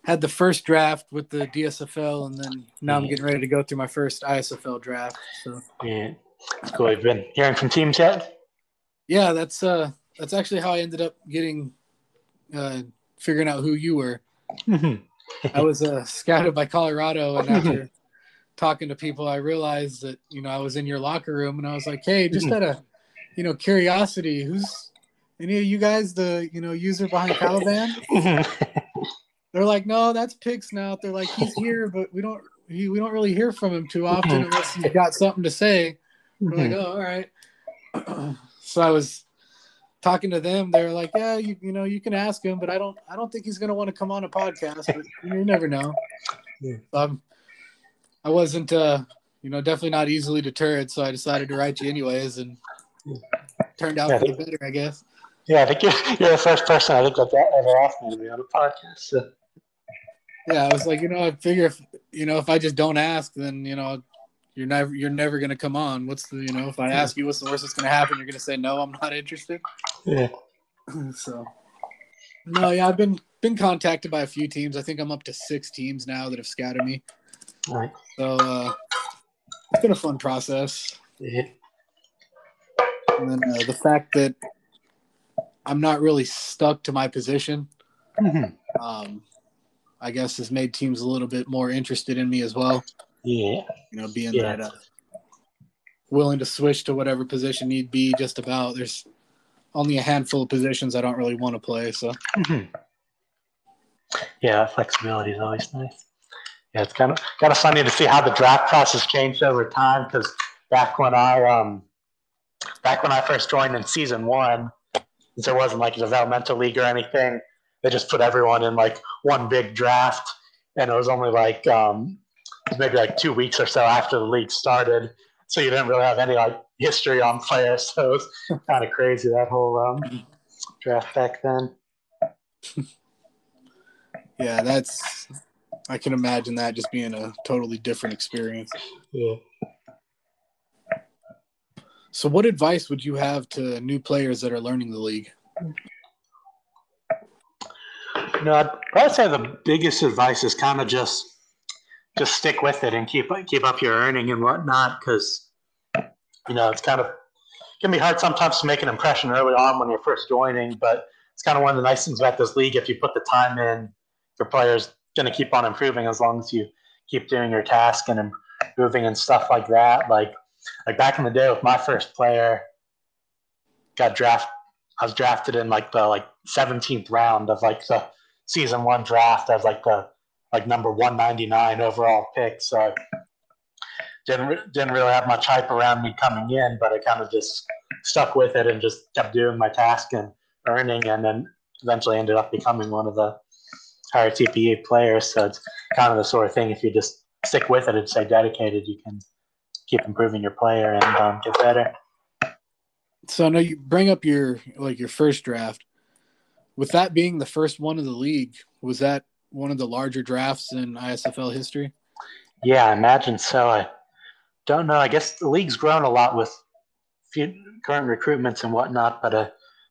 had the first draft with the DSFL, and then now I'm getting ready to go through my first ISFL draft. So yeah, it's cool. You've been hearing from teams yet? Yeah, that's uh that's actually how I ended up getting uh figuring out who you were. I was uh, scouted by Colorado, and after talking to people, I realized that you know I was in your locker room, and I was like, "Hey, just out of you know curiosity, who's any of you guys the you know user behind Caliban?" They're like, "No, that's Pig Snout." They're like, "He's here, but we don't he, we don't really hear from him too often unless he's got something to say." We're like, "Oh, all right." so I was talking to them. They're like, "Yeah, you you know you can ask him, but I don't I don't think he's gonna want to come on a podcast. But you never know." Yeah. Um, I wasn't, uh, you know, definitely not easily deterred, so I decided to write you anyways, and turned out for the better, I guess. Yeah, I think you're, you're the first person I think that ever asked me to be on a podcast. So. Yeah, I was like, you know, I figure if you know if I just don't ask, then you know you're never you're never gonna come on. What's the you know if I ask you what's the worst that's gonna happen, you're gonna say no, I'm not interested. Yeah. so no, yeah, I've been been contacted by a few teams. I think I'm up to six teams now that have scouted me. Right. So uh, it's been a fun process. Yeah. And then uh, the fact that I'm not really stuck to my position, mm-hmm. um, I guess has made teams a little bit more interested in me as well. Yeah. You know, being yeah. that uh, willing to switch to whatever position need be, just about. There's only a handful of positions I don't really want to play. So. Mm-hmm. Yeah, flexibility is always nice. Yeah, it's kind of kind of funny to see how the draft process changed over time because back when I um back when I first joined in season one, there wasn't like a developmental league or anything. They just put everyone in like one big draft, and it was only like um, maybe like two weeks or so after the league started, so you didn't really have any like history on players. So it was kind of crazy that whole um, draft back then. Yeah, that's I can imagine that just being a totally different experience. Yeah. So, what advice would you have to new players that are learning the league? You know, I'd probably say the biggest advice is kind of just just stick with it and keep keep up your earning and whatnot because you know it's kind of it can be hard sometimes to make an impression early on when you're first joining, but it's kind of one of the nice things about this league. If you put the time in, your players going to keep on improving as long as you keep doing your task and improving and stuff like that. Like like back in the day with my first player, got drafted. I was drafted in like the like 17th round of like the season one draft as like the like number 199 overall pick. So I didn't didn't really have much hype around me coming in, but I kind of just stuck with it and just kept doing my task and earning, and then eventually ended up becoming one of the higher TPE players. So it's kind of the sort of thing. If you just stick with it and stay dedicated, you can keep improving your player and um, get better. So I know you bring up your like your first draft. With that being the first one of the league, was that one of the larger drafts in ISFL history? Yeah, I imagine so. I don't know. I guess the league's grown a lot with current recruitments and whatnot, but I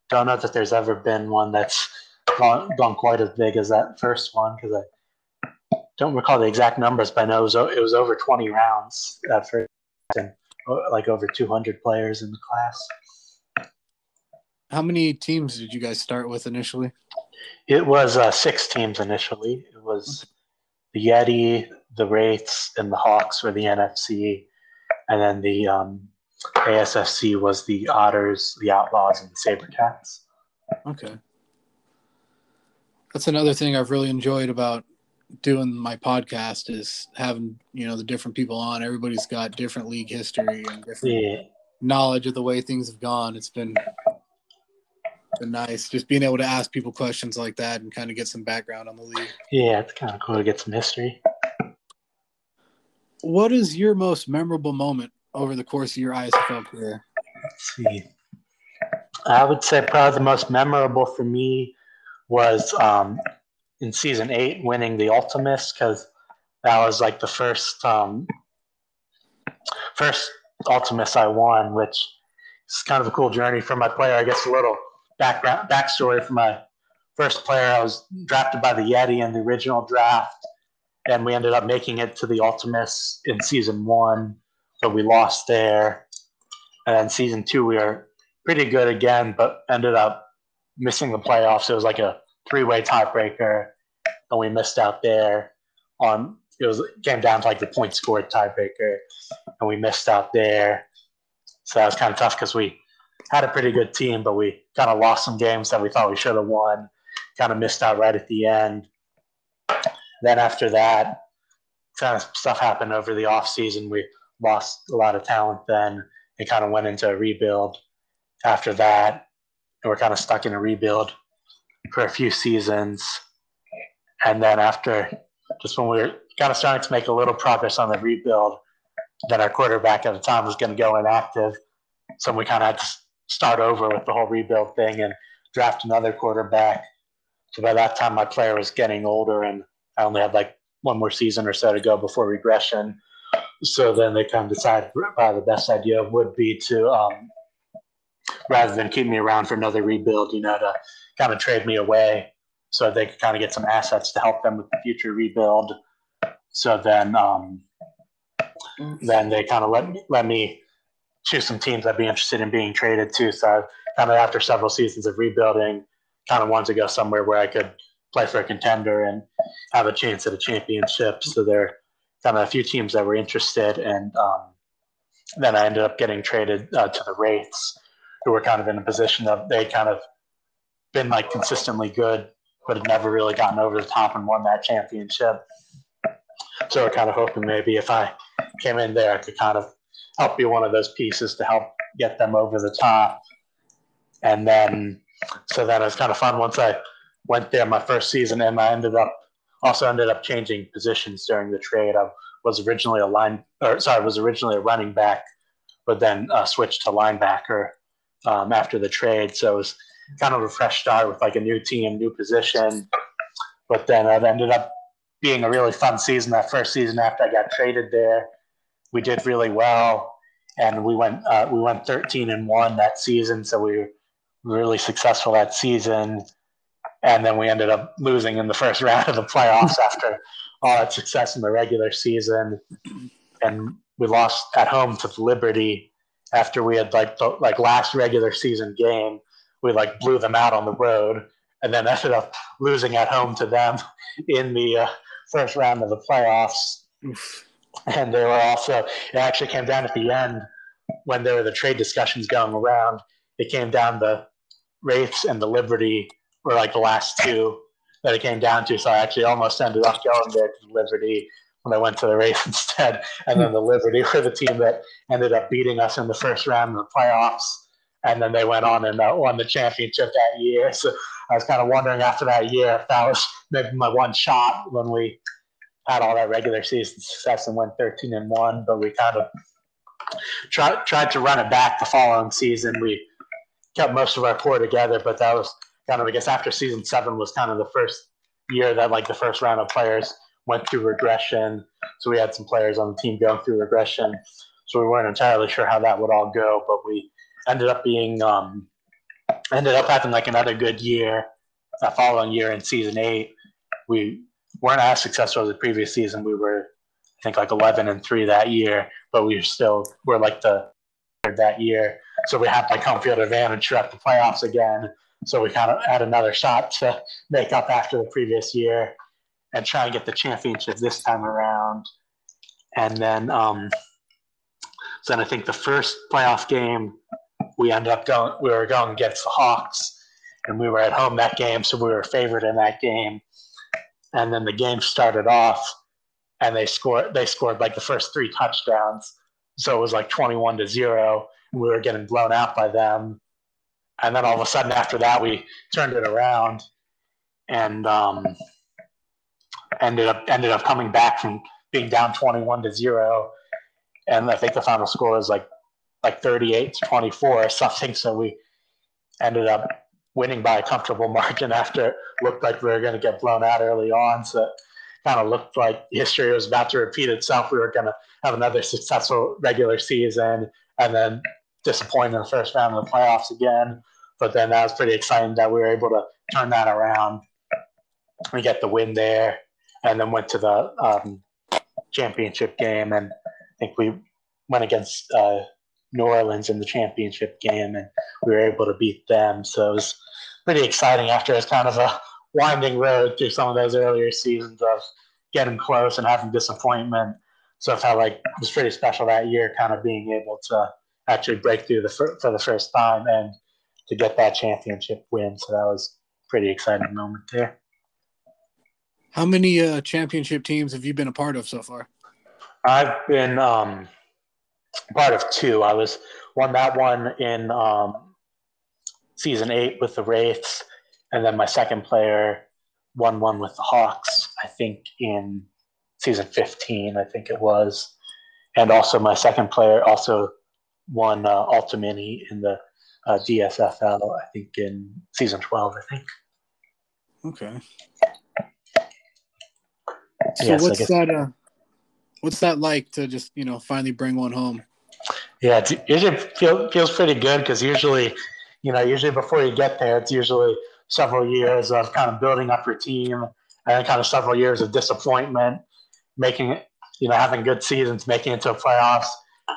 don't know that there's ever been one that's gone, gone quite as big as that first one because I don't recall the exact numbers, but I know it was, it was over 20 rounds that first and uh, like over 200 players in the class. How many teams did you guys start with initially? It was uh, six teams initially. It was the Yeti, the Wraiths, and the Hawks were the NFC, and then the um, ASFC was the Otters, the Outlaws, and the Sabercats. Okay. That's another thing I've really enjoyed about doing my podcast is having you know the different people on. Everybody's got different league history and different yeah. knowledge of the way things have gone. It's been been nice just being able to ask people questions like that and kind of get some background on the league. Yeah, it's kind of cool to get some history. What is your most memorable moment over the course of your ISFL career? Let's see. I would say probably the most memorable for me was um, in season eight winning the Ultimus because that was like the first um, first Ultimus I won, which is kind of a cool journey for my player. I guess a little background backstory for my first player. I was drafted by the Yeti in the original draft, and we ended up making it to the Ultimus in season one, but we lost there. And then season two, we were pretty good again, but ended up missing the playoffs. It was like a three-way tiebreaker, and we missed out there. On it was came down to like the point scored tiebreaker, and we missed out there. So that was kind of tough because we had a pretty good team, but we kind of lost some games that we thought we should have won. Kind of missed out right at the end. Then after that, kind of stuff happened over the off season. We lost a lot of talent then. It kind of went into a rebuild after that. And we're kind of stuck in a rebuild for a few seasons. And then after just when we were kind of starting to make a little progress on the rebuild, then our quarterback at the time was going to go inactive. So we kind of had to start over with the whole rebuild thing and draft another quarterback. So by that time, my player was getting older, and I only had like one more season or so to go before regression. So then they kind of decided uh, the best idea would be to, um, rather than keep me around for another rebuild, you know, to kind of trade me away so they could kind of get some assets to help them with the future rebuild. So then, um, then they kind of let let me choose some teams I'd be interested in being traded to. So kind of after several seasons of rebuilding, kind of wanted to go somewhere where I could play for a contender and have a chance at a championship. So there kind of a few teams that were interested, and um, then I ended up getting traded uh, to the Wraiths, who were kind of in a position of they kind of been like consistently good, but had never really gotten over the top and won that championship. So we're kind of hoping maybe if I came in there, I could kind of help be one of those pieces to help get them over the top. And then, so then it was kind of fun once I went there my first season, and I ended up also ended up changing positions during the trade. I was originally a line, or sorry, was originally a running back, but then uh, switched to linebacker um, after the trade. So it was kind of a fresh start with like a new team, new position. But then it ended up being a really fun season. That first season after I got traded there, we did really well, and we went uh, we went 13 and one that season, so we were really successful that season. And then we ended up losing in the first round of the playoffs after all that success in the regular season, and we lost at home to Liberty after we had like the like last regular season game. We like blew them out on the road, and then ended up losing at home to them in the uh, first round of the playoffs. And they were also, it actually came down at the end when there were the trade discussions going around. It came down the Wraiths and the Liberty were like the last two that it came down to. So I actually almost ended up going there to Liberty when I went to the Wraiths instead. And then the Liberty were the team that ended up beating us in the first round of the playoffs. And then they went on and uh, won the championship that year. So I was kind of wondering after that year if that was maybe my one shot when we had all that regular season success and went 13 and one. But we kind of tried tried to run it back the following season. We kept most of our core together, but that was kind of I guess after season seven was kind of the first year that like the first round of players went through regression. So we had some players on the team going through regression. So we weren't entirely sure how that would all go, but we ended up being um, ended up having like another good year. the following year in season eight, we weren't as successful as the previous season. We were, I think, like eleven and three that year, but we still were like the that year. So we had like home field advantage throughout the playoffs again. So we kind of had another shot to make up after the previous year and try and get the championship this time around. And then, um, so then I think the first playoff game we ended up going. We were going against the Hawks, and we were at home that game, so we were favored in that game. And then the game started off, and they scored. They scored like the first three touchdowns, so it was like twenty-one to zero. And we were getting blown out by them. And then all of a sudden, after that, we turned it around, and um, ended up ended up coming back from being down twenty-one to zero. And I think the final score was like like 38 to 24 or something. So we ended up winning by a comfortable margin after it looked like we were going to get blown out early on. So it kind of looked like history was about to repeat itself. We were going to have another successful regular season and then disappoint in the first round of the playoffs again. But then that was pretty exciting that we were able to turn that around. We get the win there and then went to the um, championship game. And I think we went against uh, New Orleans in the championship game, and we were able to beat them. So it was pretty exciting after it's kind of a winding road through some of those earlier seasons of getting close and having disappointment. So I felt like it was pretty special that year, kind of being able to actually break through the fir- for the first time and to get that championship win. So that was pretty exciting moment there. How many uh, championship teams have you been a part of so far? I've been um, part of two. I was won that one in um, season eight with the Wraiths, and then my second player won one with the Hawks. I think in season fifteen, I think it was, and also my second player also won uh, Ultimini in the uh, DSFL. I think in season twelve. I think. Okay. So yes, what's that? Uh, what's that like to just you know finally bring one home? Yeah, it's, usually feel, feels pretty good because usually, you know, usually before you get there, it's usually several years of kind of building up your team and kind of several years of disappointment, making it, you know, having good seasons, making it to the playoffs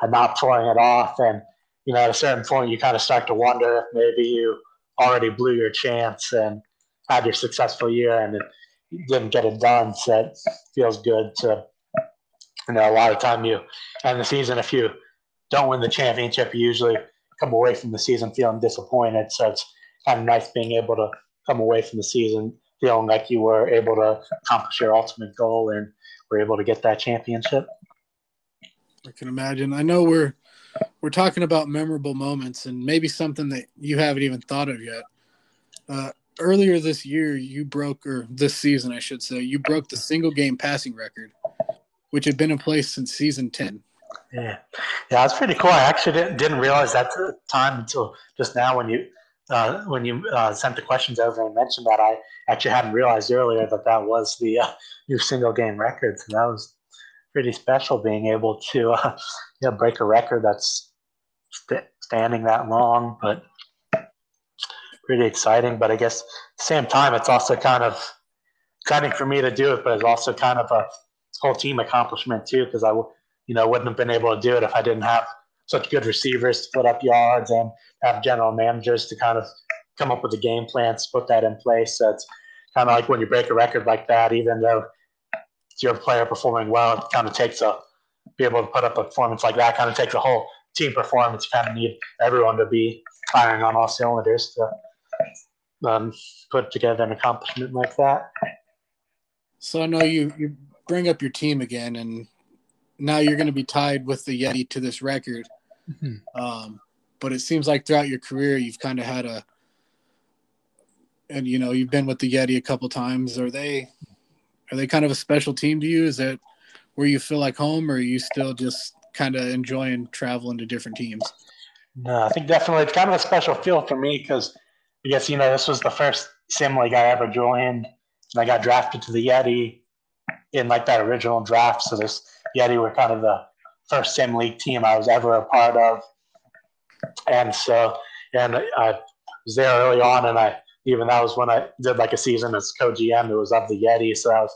and not pulling it off. And, you know, at a certain point, you kind of start to wonder if maybe you already blew your chance and had your successful year and it, didn't get it done. So it feels good to, you know, a lot of time you end the season if you don't win the championship, you usually come away from the season feeling disappointed. So it's kind of nice being able to come away from the season feeling like you were able to accomplish your ultimate goal and were able to get that championship. I can imagine. I know we're we're talking about memorable moments and maybe something that you haven't even thought of yet. Uh, earlier this year, you broke, or this season, I should say, you broke the single game passing record, which had been in place since season 10. Yeah, yeah, that's pretty cool. I actually didn't, didn't realize that time until just now when you uh, when you uh, sent the questions over and mentioned that. I actually hadn't realized earlier that that was the uh, new single game record. So that was pretty special being able to uh, you know break a record that's st- standing that long, but pretty exciting. But I guess at the same time, it's also kind of exciting for me to do it, but it's also kind of a whole team accomplishment too, because I, you know, wouldn't have been able to do it if I didn't have such good receivers to put up yards and have general managers to kind of come up with the game plans, put that in place. So it's kind of like when you break a record like that, even though your player performing well, it kind of takes a be able to put up a performance like that. Kind of takes a whole team performance. You kind of need everyone to be firing on all cylinders to um, put together an accomplishment like that. So I know you you bring up your team again, and now you're going to be tied with the Yeti to this record. Mm-hmm. Um, but it seems like throughout your career, you've kind of had a, and you know, you've been with the Yeti a couple times. Are they, are they kind of a special team to you? Is that where you feel like home, or are you still just kind of enjoying traveling to different teams? No, I think definitely it's kind of a special feel for me because I guess you know this was the first sim league I ever joined, and I got drafted to the Yeti in like that original draft. So this Yeti were kind of the first sim league team I was ever a part of, and so and I was there early on, and I even that was when I did like a season as co-GM. It was of the Yeti, so that was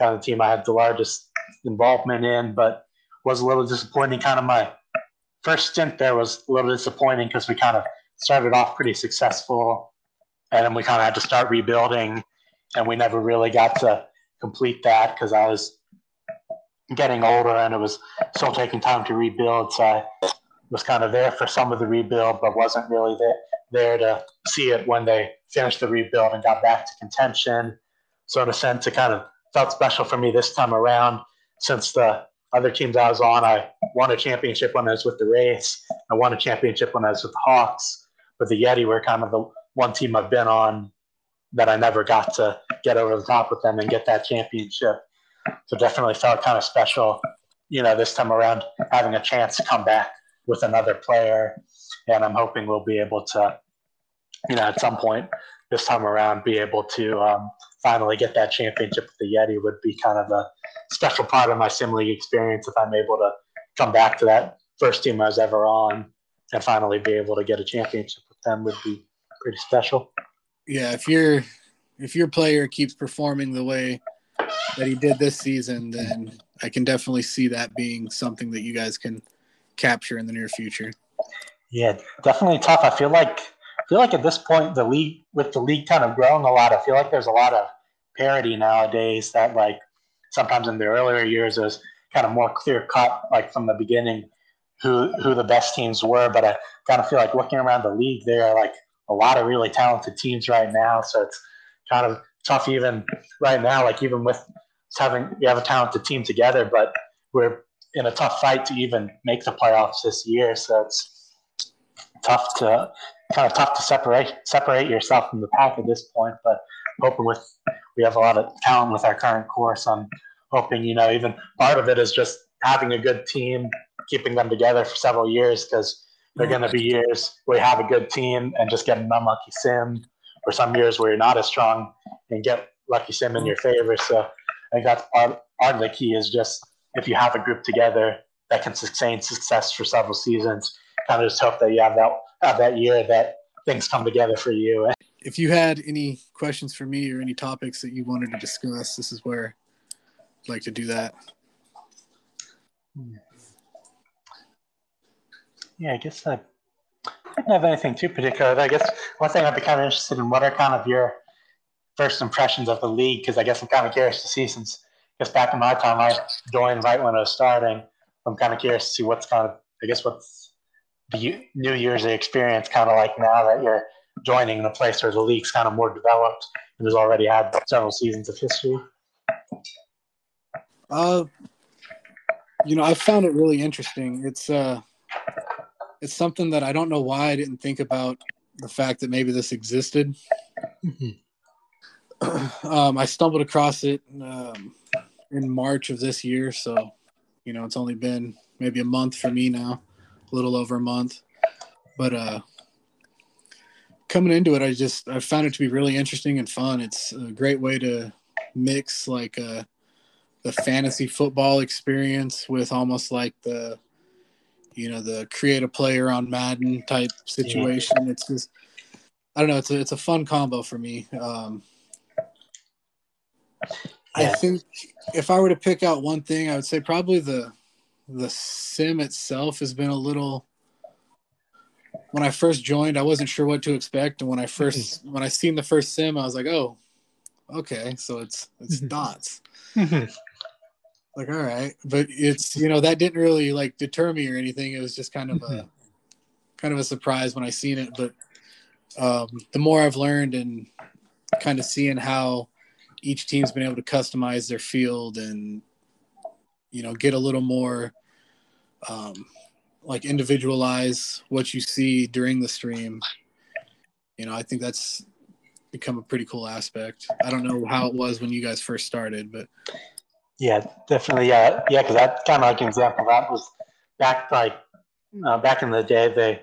kind of the team I had the largest involvement in, but was a little disappointing. Kind of my first stint there was a little disappointing because we kind of started off pretty successful, and then we kind of had to start rebuilding, and we never really got to complete that because I was getting older and it was still taking time to rebuild. So I was kind of there for some of the rebuild, but wasn't really there, there to see it when they finished the rebuild and got back to contention. So in a sense, it kind of felt special for me this time around since the other teams I was on, I won a championship when I was with the Wraiths. I won a championship when I was with the Hawks. But the Yeti were kind of the one team I've been on that I never got to get over the top with them and get that championship. So definitely felt kind of special, you know, this time around having a chance to come back with another player. And I'm hoping we'll be able to, you know, at some point this time around, be able to um, finally get that championship with the Yeti would be kind of a special part of my sim league experience if I'm able to come back to that first team I was ever on and finally be able to get a championship with them would be pretty special. Yeah, if your if your player keeps performing the way that he did this season, then I can definitely see that being something that you guys can capture in the near future. Yeah, definitely tough. I feel like I feel like at this point the league with the league kind of growing a lot, I feel like there's a lot of parity nowadays that like sometimes in the earlier years it was kind of more clear cut like from the beginning who who the best teams were. But I kind of feel like looking around the league there are like a lot of really talented teams right now. So it's kind of tough even right now, like even with having we have a talented team together, but we're in a tough fight to even make the playoffs this year. So it's tough to kind of tough to separate separate yourself from the pack at this point. But hoping with we have a lot of talent with our current course. I'm hoping you know even part of it is just having a good team, keeping them together for several years because there are going to be years where you have a good team and just get an unlucky sim, or some years where you're not as strong and get lucky sim in your favor. So I think that's part, part of the key is just if you have a group together that can sustain success for several seasons, kind of just hope that you have that have that year that things come together for you. If you had any questions for me or any topics that you wanted to discuss, this is where I'd like to do that. Yeah, I guess I didn't have anything too particular. I guess one thing I'd be kind of interested in what are kind of your first impressions of the league? Because I guess I'm kind of curious to see since I guess back in my time I joined right when I was starting. I'm kind of curious to see what's kind of I guess what's the New Year's experience kind of like now that you're joining in a place where the league's kind of more developed and has already had several seasons of history? Uh, you know, I found it really interesting. It's uh, it's something that I don't know why I didn't think about the fact that maybe this existed. Mm-hmm. um, I stumbled across it um, in March of this year, so you know it's only been maybe a month for me now, a little over a month. But uh, coming into it, I just I found it to be really interesting and fun. It's a great way to mix like uh, the fantasy football experience with almost like the you know, the create a player on Madden type situation. Yeah. It's just, I don't know. It's a, it's a fun combo for me. Um, yeah. I think if I were to pick out one thing, I would say probably the the sim itself has been a little when I first joined, I wasn't sure what to expect, and when I 1st when I seen the first sim, I was like, "Oh, okay, so it's it's mm-hmm. dots." Like, all right, but it's you know that didn't really like deter me or anything. It was just kind of a mm-hmm. kind of a surprise when I seen it. But um, the more I've learned and kind of seeing how each team's been able to customize their field and you know get a little more um, like individualize what you see during the stream you know i think that's become a pretty cool aspect i don't know how it was when you guys first started but yeah definitely yeah yeah because that kind of like an example that was back like uh, back in the day they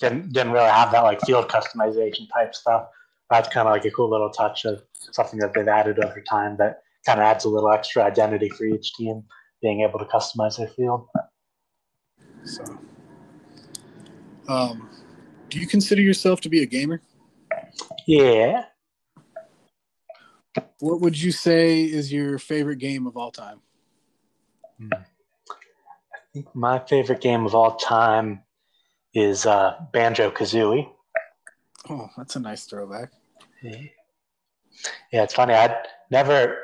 didn't didn't really have that like field customization type stuff that's kind of like a cool little touch of something that they've added over time that kind of adds a little extra identity for each team being able to customize their field so, um, do you consider yourself to be a gamer? Yeah. What would you say is your favorite game of all time? Hmm. I think my favorite game of all time is uh, Banjo Kazooie. Oh, that's a nice throwback. Yeah. yeah, it's funny. I'd never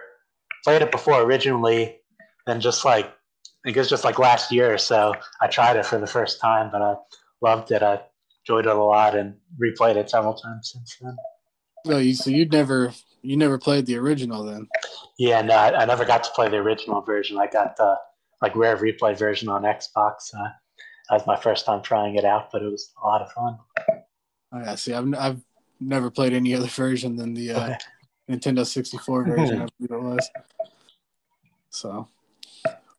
played it before originally, then just like I think it was just like last year or so. I tried it for the first time, but I loved it. I enjoyed it a lot and replayed it several times since then. Oh, you so you'd never you never played the original then? Yeah, no, I, I, never got to play the original version. I got the like rare replay version on Xbox. Uh, that was my first time trying it out, but it was a lot of fun. Oh, yeah, see, I've I've never played any other version than the uh, Nintendo 64 version. I believe it was. So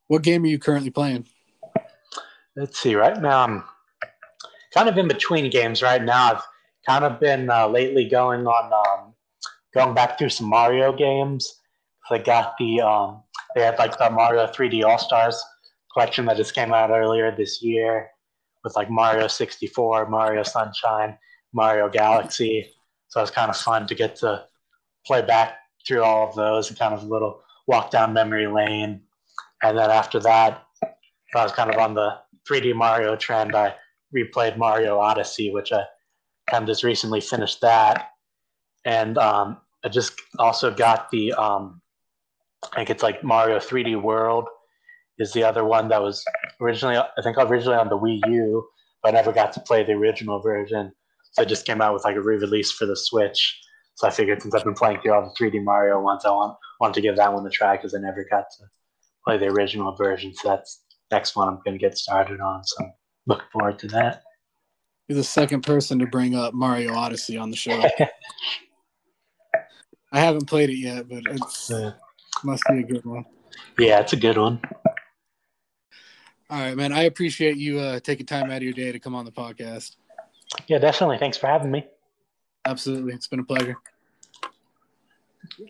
what game are you currently playing? Let's see. Right now, I'm kind of in between games. Right now, I've kind of been uh, lately going on um, going back through some Mario games. I got the um, they had like the Mario 3D All Stars collection that just came out earlier this year with like Mario 64, Mario Sunshine, Mario Galaxy. So it was kind of fun to get to play back through all of those and kind of a little walk down memory lane and then after that, I was kind of on the 3D Mario trend. I replayed Mario Odyssey, which I kind of just recently finished that. And um, I just also got the, um, I think it's like Mario 3D World is the other one that was originally, I think originally on the Wii U, but I never got to play the original version. So it just came out with like a re-release for the Switch. So I figured since I've been playing through all the 3D Mario ones, I want wanted to give that one a try because I never got to play the original version. So that's next one I'm going to get started on. So I'm looking forward to that. You're the second person to bring up Mario Odyssey on the show. I haven't played it yet, but it uh, must be a good one. Yeah, it's a good one. All right, man. I appreciate you uh, taking time out of your day to come on the podcast. Yeah, definitely. Thanks for having me. Absolutely. It's been a pleasure.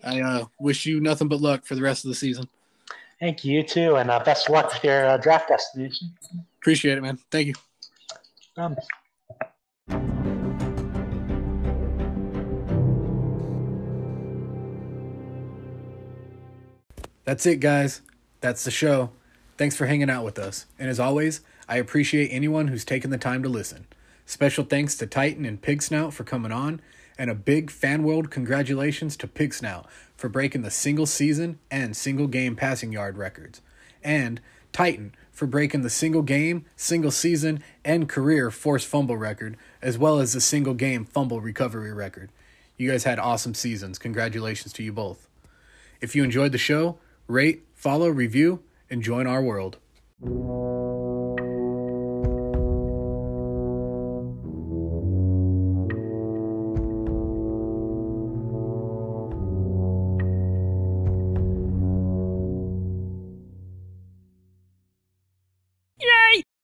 I uh, wish you nothing but luck for the rest of the season. Thank you, you too, and uh, best of luck with your uh, draft destination. Appreciate it, man. Thank you. Um. That's it, guys. That's the show. Thanks for hanging out with us. And as always, I appreciate anyone who's taken the time to listen. Special thanks to Titan and Pig Snout for coming on, and a big fan world congratulations to Pig Snout for breaking the single season and single game passing yard records, and Titan for breaking the single game, single season, and career forced fumble record, as well as the single game fumble recovery record. You guys had awesome seasons. Congratulations to you both. If you enjoyed the show, rate, follow, review, and join our world.